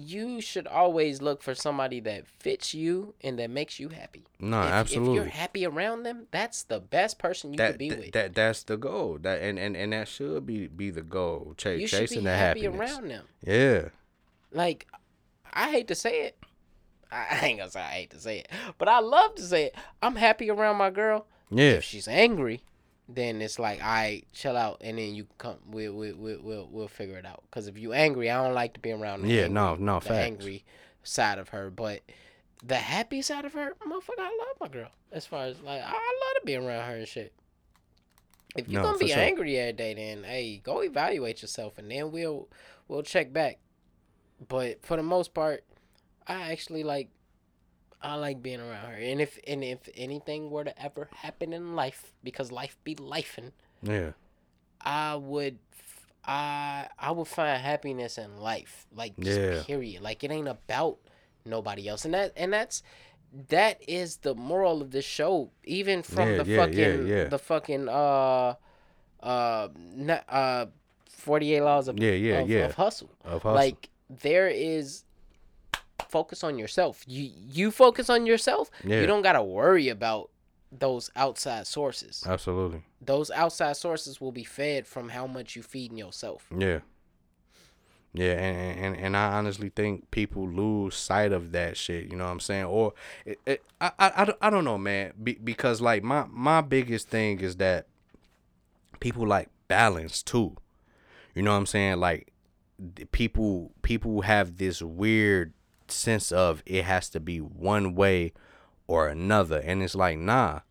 you should always look for somebody that fits you and that makes you happy. No, if, If you're happy around them, that's the best person you that, could be that, with. that that's the goal. That and, and, and that should be be the goal. Ch- you should chasing be the happy happiness. around them. Yeah. Like, I hate to say it. <laughs> I ain't gonna say I hate to say it, but I love to say it. I'm happy around my girl. Yeah. If she's angry, then it's like, I chill out, and then you come. We'll we'll we'll we'll, we'll figure it out. Cause if you angry, I don't like to be around. The Yeah, angry, no, no, the facts. angry side of her, but the happy side of her, motherfucker, I love my girl. As far as like, I love to be around her and shit. If you're No, gonna be sure. angry every day, then hey, go evaluate yourself, and then we'll we'll check back. But for the most part, I actually like I like being around her. And if and if anything were to ever happen in life, because life be lifing, Yeah. I would I I would find happiness in life. Like Yeah. period. Like it ain't about nobody else. And that and that's that is the moral of this show. Even from Yeah, the yeah, fucking yeah. the fucking uh uh uh 48 laws of, Yeah, yeah, of, yeah. of hustle. Of hustle. Like there is focus on yourself. You you focus on yourself. Yeah. You don't gotta worry about those outside sources. Absolutely. Those outside sources will be fed from how much you feed in yourself. Yeah. Yeah, and, and and I honestly think people lose sight of that shit. You know what I'm saying? Or it, it, I, I I don't- know, man. Be, because like my my biggest thing is that people like balance too. You know what I'm saying? Like people people have this weird sense of it has to be one way or another, and it's like nah.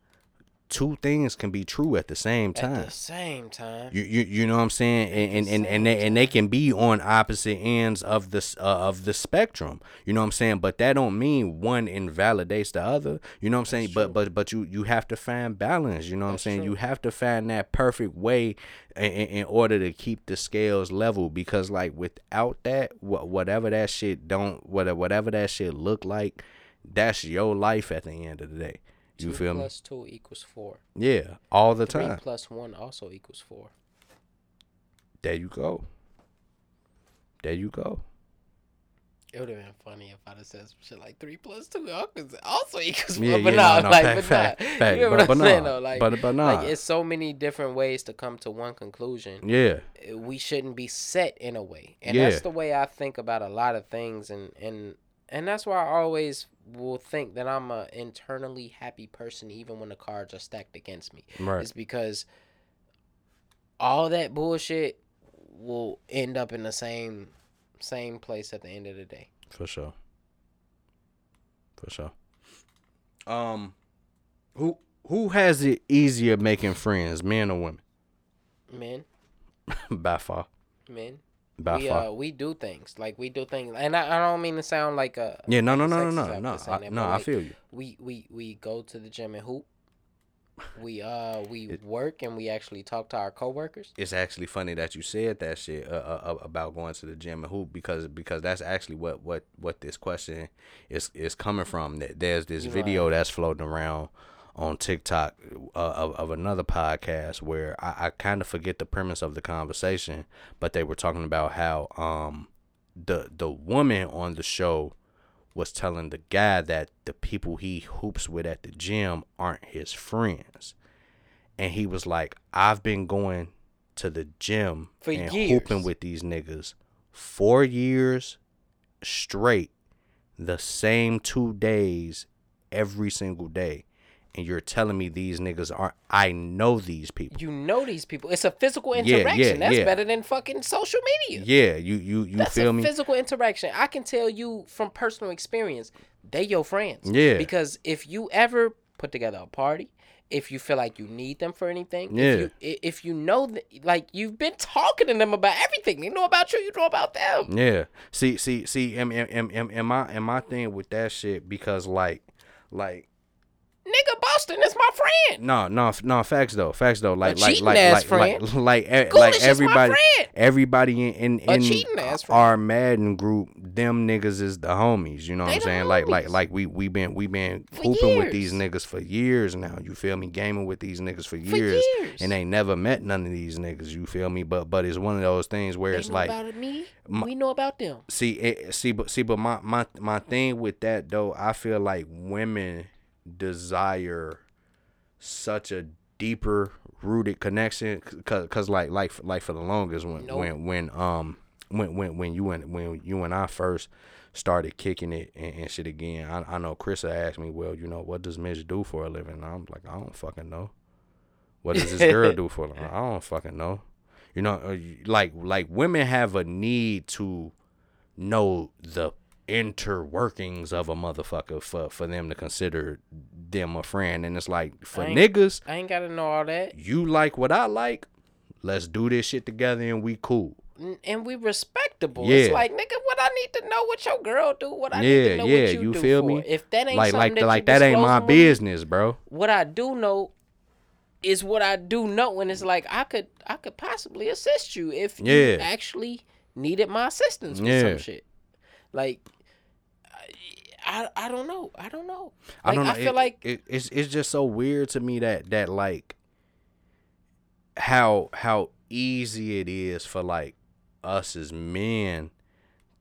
Two things can be true at the same time. At the same time, You, you you know what I'm saying, and and and, and, they, and they can be on opposite ends of this uh, of the spectrum. You know what I'm saying, but that don't mean one invalidates the other. You know what I'm saying, but but but you you have to find balance. You know what I'm saying, true. you have to find that perfect way in, in order to keep the scales level. Because like without that, whatever that shit don't whatever whatever that shit look like, that's your life at the end of the day. You two feel me? plus two equals four. Yeah, all the Three time. plus one also equals four. There you go. There you go. It would have been funny if I'd have said some shit like three plus two also equals four. Yeah, but yeah, no, no, like, fact, but fact, nah. fact. You know what But- I'm but saying nah, though? Like, but- but nah. like it's so many different ways to come to one conclusion. Yeah, we shouldn't be set in a way and Yeah. that's the way i think about a lot of things and and and that's why i always will think that i'm a internally happy person even when the cards are stacked against me right. it's because all that bullshit will end up in the same same place at the end of the day For sure. For sure. Um, who who has it easier making friends, men or women? men <laughs> By far. men By we far. uh we do things like we do things and i, I don't mean to sound like a yeah, no, no, no, no, no, no. I, that, no, I like, feel you. we we we go to the gym and hoop. <laughs> We uh we work and we actually talk to our coworkers. It's actually funny that you said that shit uh, uh, about going to the gym and hoop because because that's actually what what what this question is is coming from. That There's this video that's floating around on TikTok uh, of, of another podcast where I, I kind of forget the premise of the conversation, but they were talking about how um the the woman on the show was telling the guy that the people he hoops with at the gym aren't his friends. And he was like, I've been going to the gym For and years. hooping with these niggas four years straight, the same two days every single day. And you're telling me these niggas aren't. I know these people. You know these people. It's a physical interaction. Yeah, yeah. That's yeah. better than fucking social media. Yeah, you you you That's feel a me? physical interaction. I can tell you from personal experience, they your friends. Yeah. Because if you ever put together a party, if you feel like you need them for anything, Yeah. if you if you know that like you've been talking to them about everything. They know about you, you know about them. Yeah. See, see, see. Am, am, am, am, am I am I thing with that shit because like, like. Nigga Boston is my friend. No, no, no. Facts though. Facts though. Like, like, like, like, like, <laughs> like, like everybody, everybody in in, in cheating ass friend. our Madden group, them niggas is the homies. You know what They I'm saying? Like, like, like we we been we been For hooping with these niggas for years now. You feel me? Gaming with these niggas for For years, years. and ain't never met none of these niggas. You feel me? But but it's one of those things where They it's like. about me. my- we know about them. See, it, see, but see, but my my my thing with that though, I feel like women desire such a deeper rooted connection, cause, cause like like like for the longest when Nope. when when um when when when you and when you and I first started kicking it and, and shit again, I I know Chris asked me, well, you know, what does Mitch do for a living? And I'm like, I don't fucking know. What does this girl do for a living? I don't fucking know. You know, uh, like like women have a need to know the interworkings of a motherfucker for for them to consider them a friend, and it's like for I niggas, I ain't gotta know all that. you like what I like. Let's do this shit together and we cool. And we respectable. It's Yeah. like, nigga, what I need to know what your girl do, what I need Yeah, to know yeah, what you, you do feel for. me? If that ain't Like like that like you that ain't my disclosing with me, business, bro. What I do know is what I do know, and it's like I could I could possibly assist you if you Yeah. actually needed my assistance with Yeah. some shit. Like I, I don't know. I don't know. I don't know. I feel it- like it, it's it's just so weird to me that that like how how easy it is for like us as men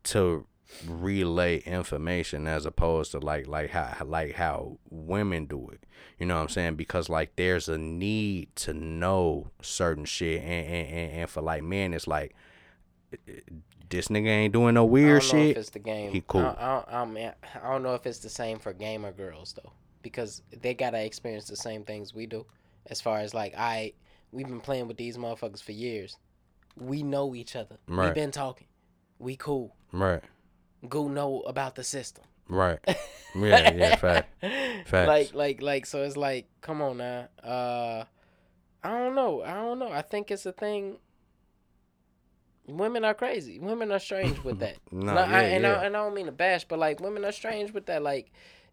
to relay information as opposed to like like how like how women do it. You know what I'm saying? Because like there's a need to know certain shit and and, and, and for like men it's like this nigga ain't doing no I weird don't know shit. if it's the game. He cool. I, I, don't- I, mean, I don't know if it's the same for gamer girls though, because they gotta experience the same things we do. As far as like I, we've been playing with these motherfuckers for years. We know each other. Right. We've been talking. We cool. Right. Go know about the system. Right. <laughs> Yeah, yeah, fact. Facts. Like, like, like. So it's like, come on now. Uh, I don't know. I don't know. I think it's a thing. Women are crazy. Women are strange with that. <laughs> No, Like, yeah, I, and, yeah. I, and I don't mean to bash, but like women are strange with that. Like,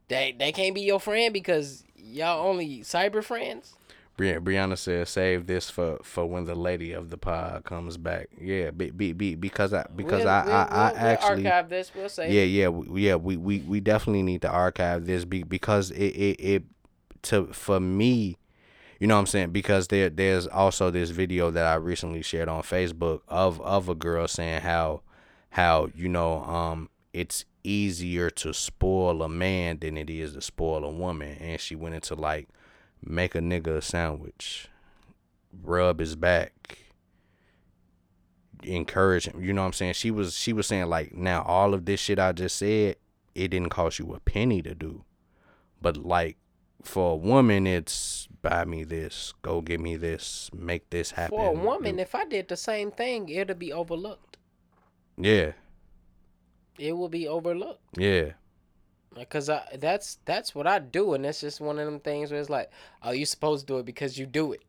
they they can't be your friend because y'all only cyber friends. Bri- Briana says, "Save this for for when the lady of the pod comes back." Yeah, be, be, be, because I because We'll- I we'll- I, I we'll- actually archive this. We'll say yeah yeah we, yeah we, we we definitely need to archive this be, because it, it it to for me, you know what I'm saying? Because there there's also this video that I recently shared on Facebook of of a girl saying how how you know um it's easier to spoil a man than it is to spoil a woman. And she went into like make a nigga a sandwich rub his back encourage him. You know what i'm saying? She was she was saying like now all of this shit i just said it didn't cost you a penny to do. But like for a woman it's buy me this go get me this make this happen for a woman, if I did the same thing, it'd be overlooked. yeah It will be overlooked. yeah Cause I that's that's what I do, and that's just one of them things where it's like, oh, you supposed to do it because you do it.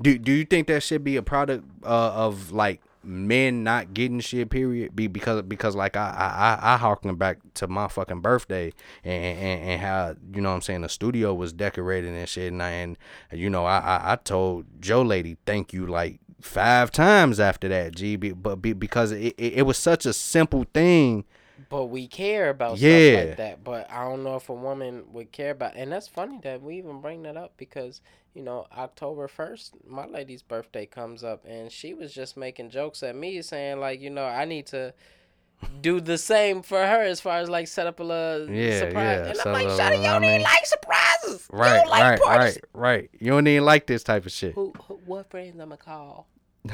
Do do you think that should be a product uh, of like men not getting shit? Period. Be because because like I I I, I harken back to my fucking birthday and, and and how you know I'm saying the studio was decorated and shit and I, and you know I, I I told Joe lady thank you like five times after that G be- but be, because it, it it was such a simple thing. But we care about stuff Yeah. like that. But I don't know if a woman would care about. And that's funny that we even bring that up because you know October first, my lady's birthday comes up, and she was just making jokes at me, saying like, you know, I need to do the same for her as far as like set up a little Yeah, surprise. yeah, And I'm like, up a- Shawty, you don't even mean- like surprises. you Right don't like right parties. right right. You don't even like this type of shit. Who, who what friends I'ma call? <laughs>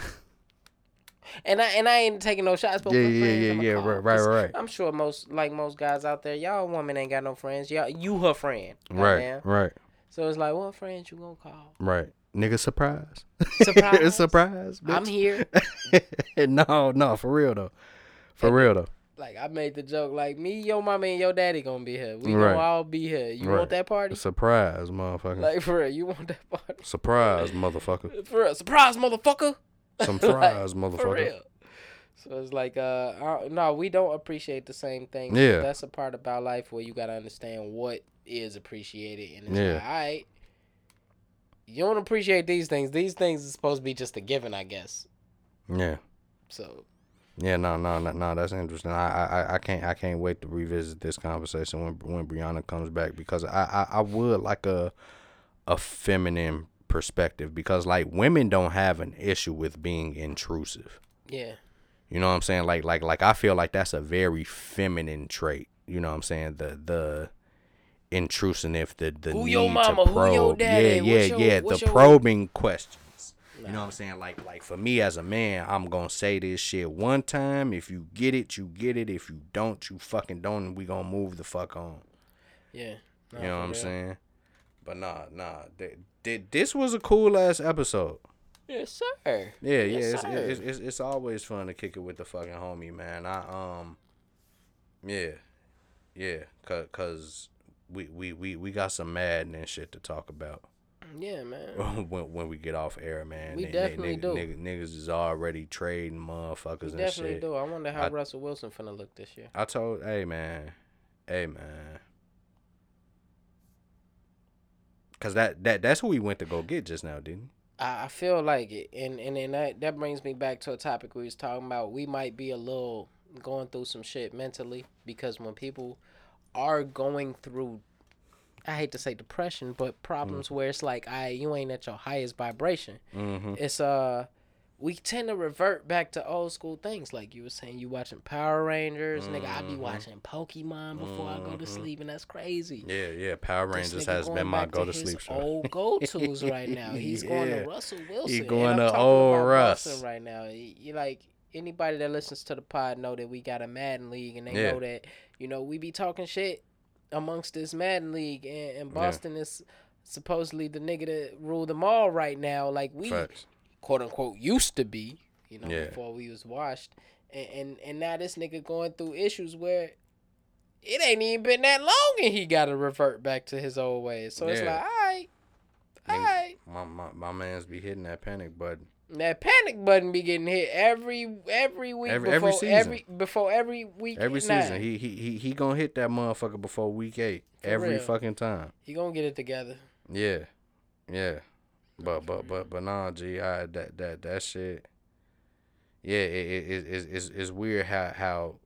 and I and I ain't taking no shots, but Yeah, yeah, yeah, yeah, right, right, right. I'm sure most like most guys out there, y'all woman ain't got no friends. Y'all you her friend. Right goddamn. right. So it's like, what friends you gonna call? Right. Nigga surprise. Surprise. <laughs> surprise. I'm here. <laughs> no, no, for real though. For real though. Like I made the joke, like me, your mama, and your daddy gonna be here. We Right. gonna all be here. You Right. want that party? Surprise, motherfucker. Like for real, you want that party? surprise, motherfucker. <laughs> For real, surprise, motherfucker. Some <laughs> Like, fries, For motherfucker. real. So it's like, uh, no, we don't appreciate the same things. Yeah. That's a part about life where you gotta understand what is appreciated, and it's Yeah. like, all right, you don't appreciate these things. These things is supposed to be just a given, I guess. Yeah. So Yeah, no, no, no, no. That's interesting. I, I, I can't, I can't wait to revisit this conversation when, when Briana comes back because I, I, I would like a, a feminine perspective because like women don't have an issue with being intrusive. yeah, You know what I'm saying? Like, like, like I feel like that's a very feminine trait. You know what I'm saying? The, the intrusive, the, the Who need your mama? to probe. your daddy? Yeah, yeah, your- yeah. The your- probing questions. You know what I'm saying? Like like for me as a man, I'm gonna say this shit one time. If you get it, you get it. If you don't, you fucking don't and we gonna move the fuck on. yeah. Nah, you know what I'm real. saying? But nah, nah. Th- th- this was a cool ass episode. Yes, sir. Yeah, Yes, yeah. It's, sir. it's it's it's always fun to kick it with the fucking homie, man. I um Yeah. Yeah. Cause, cause we, we, we, we got some maddening shit to talk about. Yeah, man. <laughs> when, when we get off air, man. We ni- definitely nigg- do. nigg- niggas is already trading We motherfuckers and definitely shit. do. I wonder how I- Russell Wilson finna look this year. I told, hey man, hey man, cause that that that's who we went to go get just now, didn't? I, I feel like it, and and then that that brings me back to a topic we was talking about. We might be a little going through some shit mentally because when people are going through, I hate to say depression, but problems where it's like, I you ain't at your highest vibration. Mm-hmm. It's uh. We tend to revert back to old school things, like you were saying. You watching Power Rangers, nigga. I be Mhm. watching Pokemon before I go to Mhm. sleep, and that's crazy. Yeah, yeah. Power Rangers has been my to go to sleep show. Old go tos <laughs> right now. He's going to Russell Wilson. He's going to old Russ. Right now. You like anybody that listens to the pod know that we got a Madden league, and they Yeah. know that you know we be talking shit amongst this Madden league, and, and Yeah. Boston is supposedly the nigga that rule them all right now. Like we Facts. Quote unquote used to be, you know, Yeah. before we was washed, and, and and now this nigga going through issues where it ain't even been that long, and he got to revert back to his old ways. So it's like, all right, all right. My, my my man's be hitting that panic button. That panic button be getting hit every every week Every- every before season. every before every week. Every nine. season, he he he he gonna hit that motherfucker before week eight. For every real. fucking time. he gonna get it together. Yeah, yeah. But but but but nah, G, I that that that shit. Yeah, it it it it's it's, weird how how,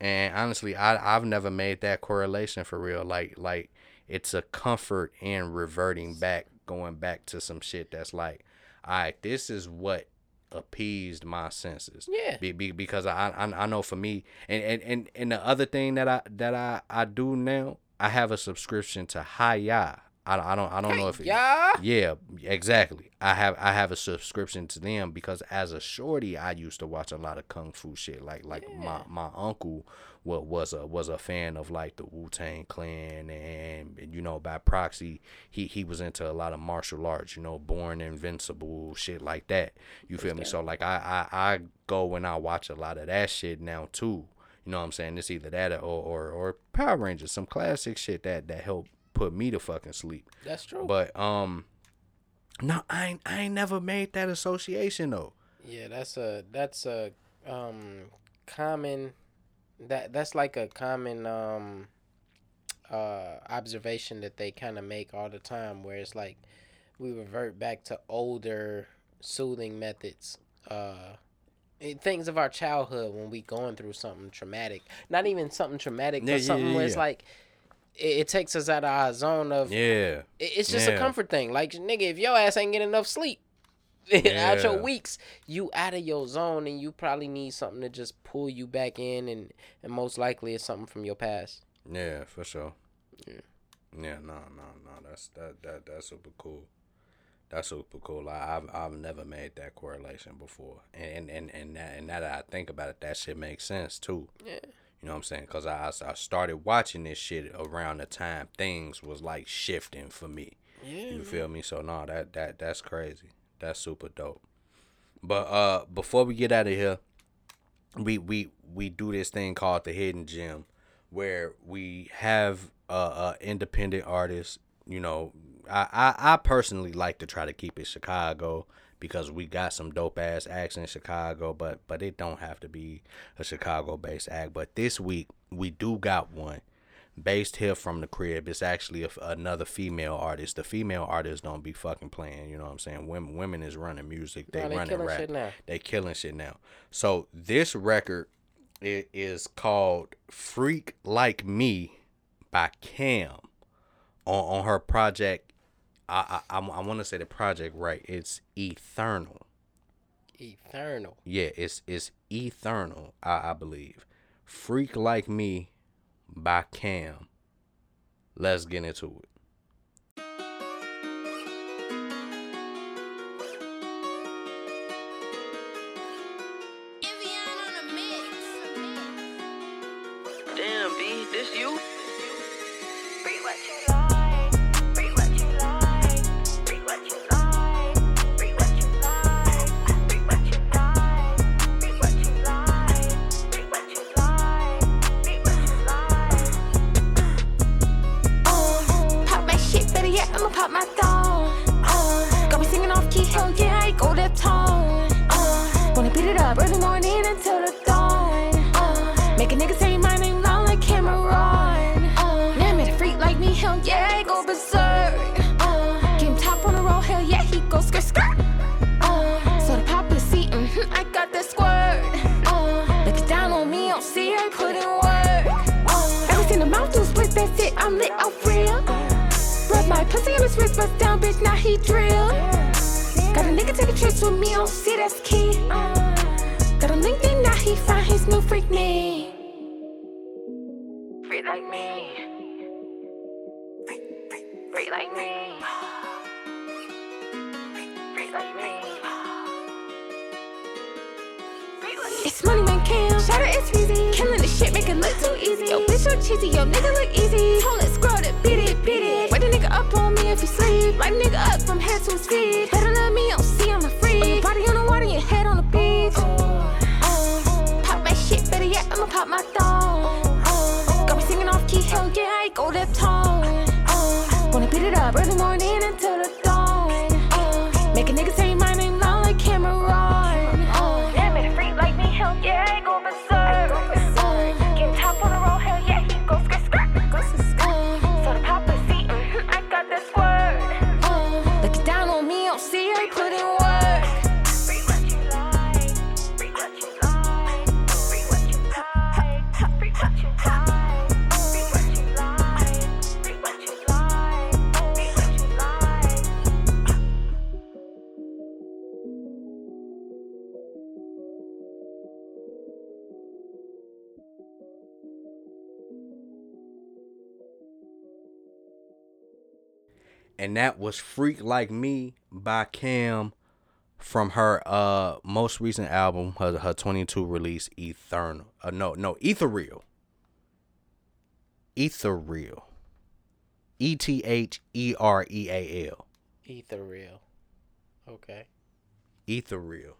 and honestly, I I've never made that correlation for real. Like like it's a comfort in reverting back, going back to some shit that's like, all right, this is what appeased my senses. Yeah, Be, be, because I, I I know for me and, and, and, and the other thing that I that I, I do now I have a subscription to Hi-YAH. I, I don't I don't know if it, yeah. yeah exactly. I have I have a subscription to them because as a shorty I used to watch a lot of kung fu shit. Like like my Yeah. my uncle was was a was a fan of like the Wu Tang Clan and you know by proxy he he was into a lot of martial arts you know Born Invincible shit like that. You feel me? So like I I I go and I watch a lot of that shit now too. You know what I'm saying? It's either that or or, or Power Rangers some classic shit that that help put me to fucking sleep That's true. but um, no, I ain't, I ain't never made that association though. Yeah, that's a that's a um common that that's like a common um uh observation that they kind of make all the time where it's like we revert back to older soothing methods uh things of our childhood when we going through something traumatic not even something traumatic but yeah, something yeah, where it's like it, it takes us out of our zone of Yeah, it- It's just a comfort thing. Like nigga, if your ass ain't getting enough sleep <laughs> out your weeks, you out of your zone, and you probably need something to just pull you back in, and and most likely it's something from your past. yeah, for sure. Yeah. Yeah, no, no, no. That's that that that's super cool. That's super cool. I, I've I've never made that correlation before, and and and and, that, and now that I think about it, that shit makes sense too. Yeah. You know what I'm saying? Cause I I started watching this shit around the time things was like shifting for me. Yeah. You feel me? So no, that that that's crazy. That's super dope. But uh, before we get out of here, we we we do this thing called the hidden gem, where we have a, a independent artist. You know, I, I I personally like to try to keep it Chicago because we got some dope ass acts in Chicago, but but it don't have to be a Chicago based act. But this week we do got one based here from the crib. It's actually a, another female artist. The female artists don't be fucking playing. You know what I'm saying? Women women is running music. They, Nah, they running killing rap. shit now. They killing shit now. So this record it is called "Freak Like Me" by CAAM on on her project. I I, I want to say the project right. It's Eternal. Eternal. Yeah, it's it's Eternal. I, I believe. Freak Like Me by CAAM. Let's get into it. Light nigga up from head to his feet. And that was Freak Like Me by CAAM from her uh most recent album, her her 22 release Eternal. Uh, no, no, Ethereal. Ethereal. E T H E R E A L. Ethereal. Okay. Ethereal.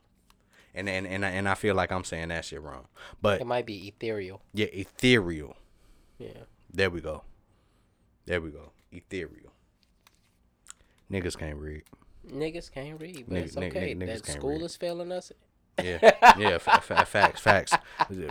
And and and I, and I feel like I'm saying that shit wrong. But It might be ethereal. yeah, ethereal. Yeah. There we go. There we go. Ethereal. Niggas can't read. Niggas can't read, but Nigg- it's okay. nigg- niggas that school read. is failing us. Yeah, yeah, fa- fa- facts, facts,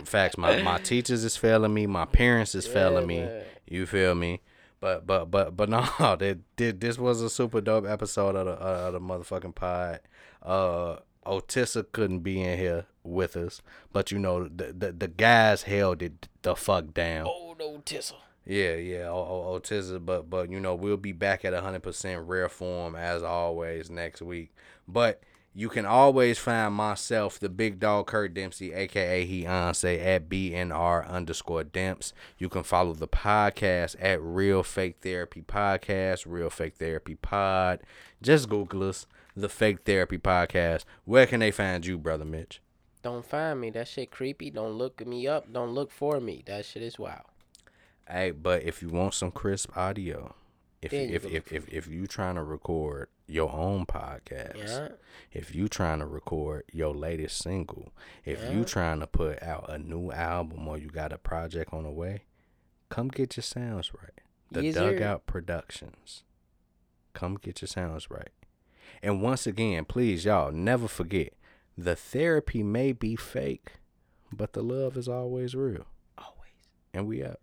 facts. My my teachers is failing me. My parents is failing me. man. You feel me? But but but but no, <laughs> that did this was a super dope episode of the of the motherfucking pod. Uh, Otissa couldn't be in here with us, but you know the the, the guys held it the fuck down. Oh no, Tissel. Yeah, yeah, Otissa, but but you know we'll be back at hundred percent rare form as always next week. But you can always find myself, the big dog Curt Dempsey, aka Beyonce, at BNR underscore Demps. You can follow the podcast at Real Fake Therapy Podcast, Real Fake Therapy Pod. Just Google us, the Fake Therapy Podcast. Where can they find you, brother Mitch? Don't find me. That shit creepy. Don't look me up. Don't look for me. That shit is wild. Hey, but if you want some crisp audio, if Then you if can if, if, if you trying to record your own podcast, Yeah. if you trying to record your latest single, if you trying to put out a new album or you got a project on the way, come get your sounds right. The Yes, sir. Dugout Productions. Come get your sounds right. And once again, please y'all never forget, the therapy may be fake, but the love is always real. Always. And we out.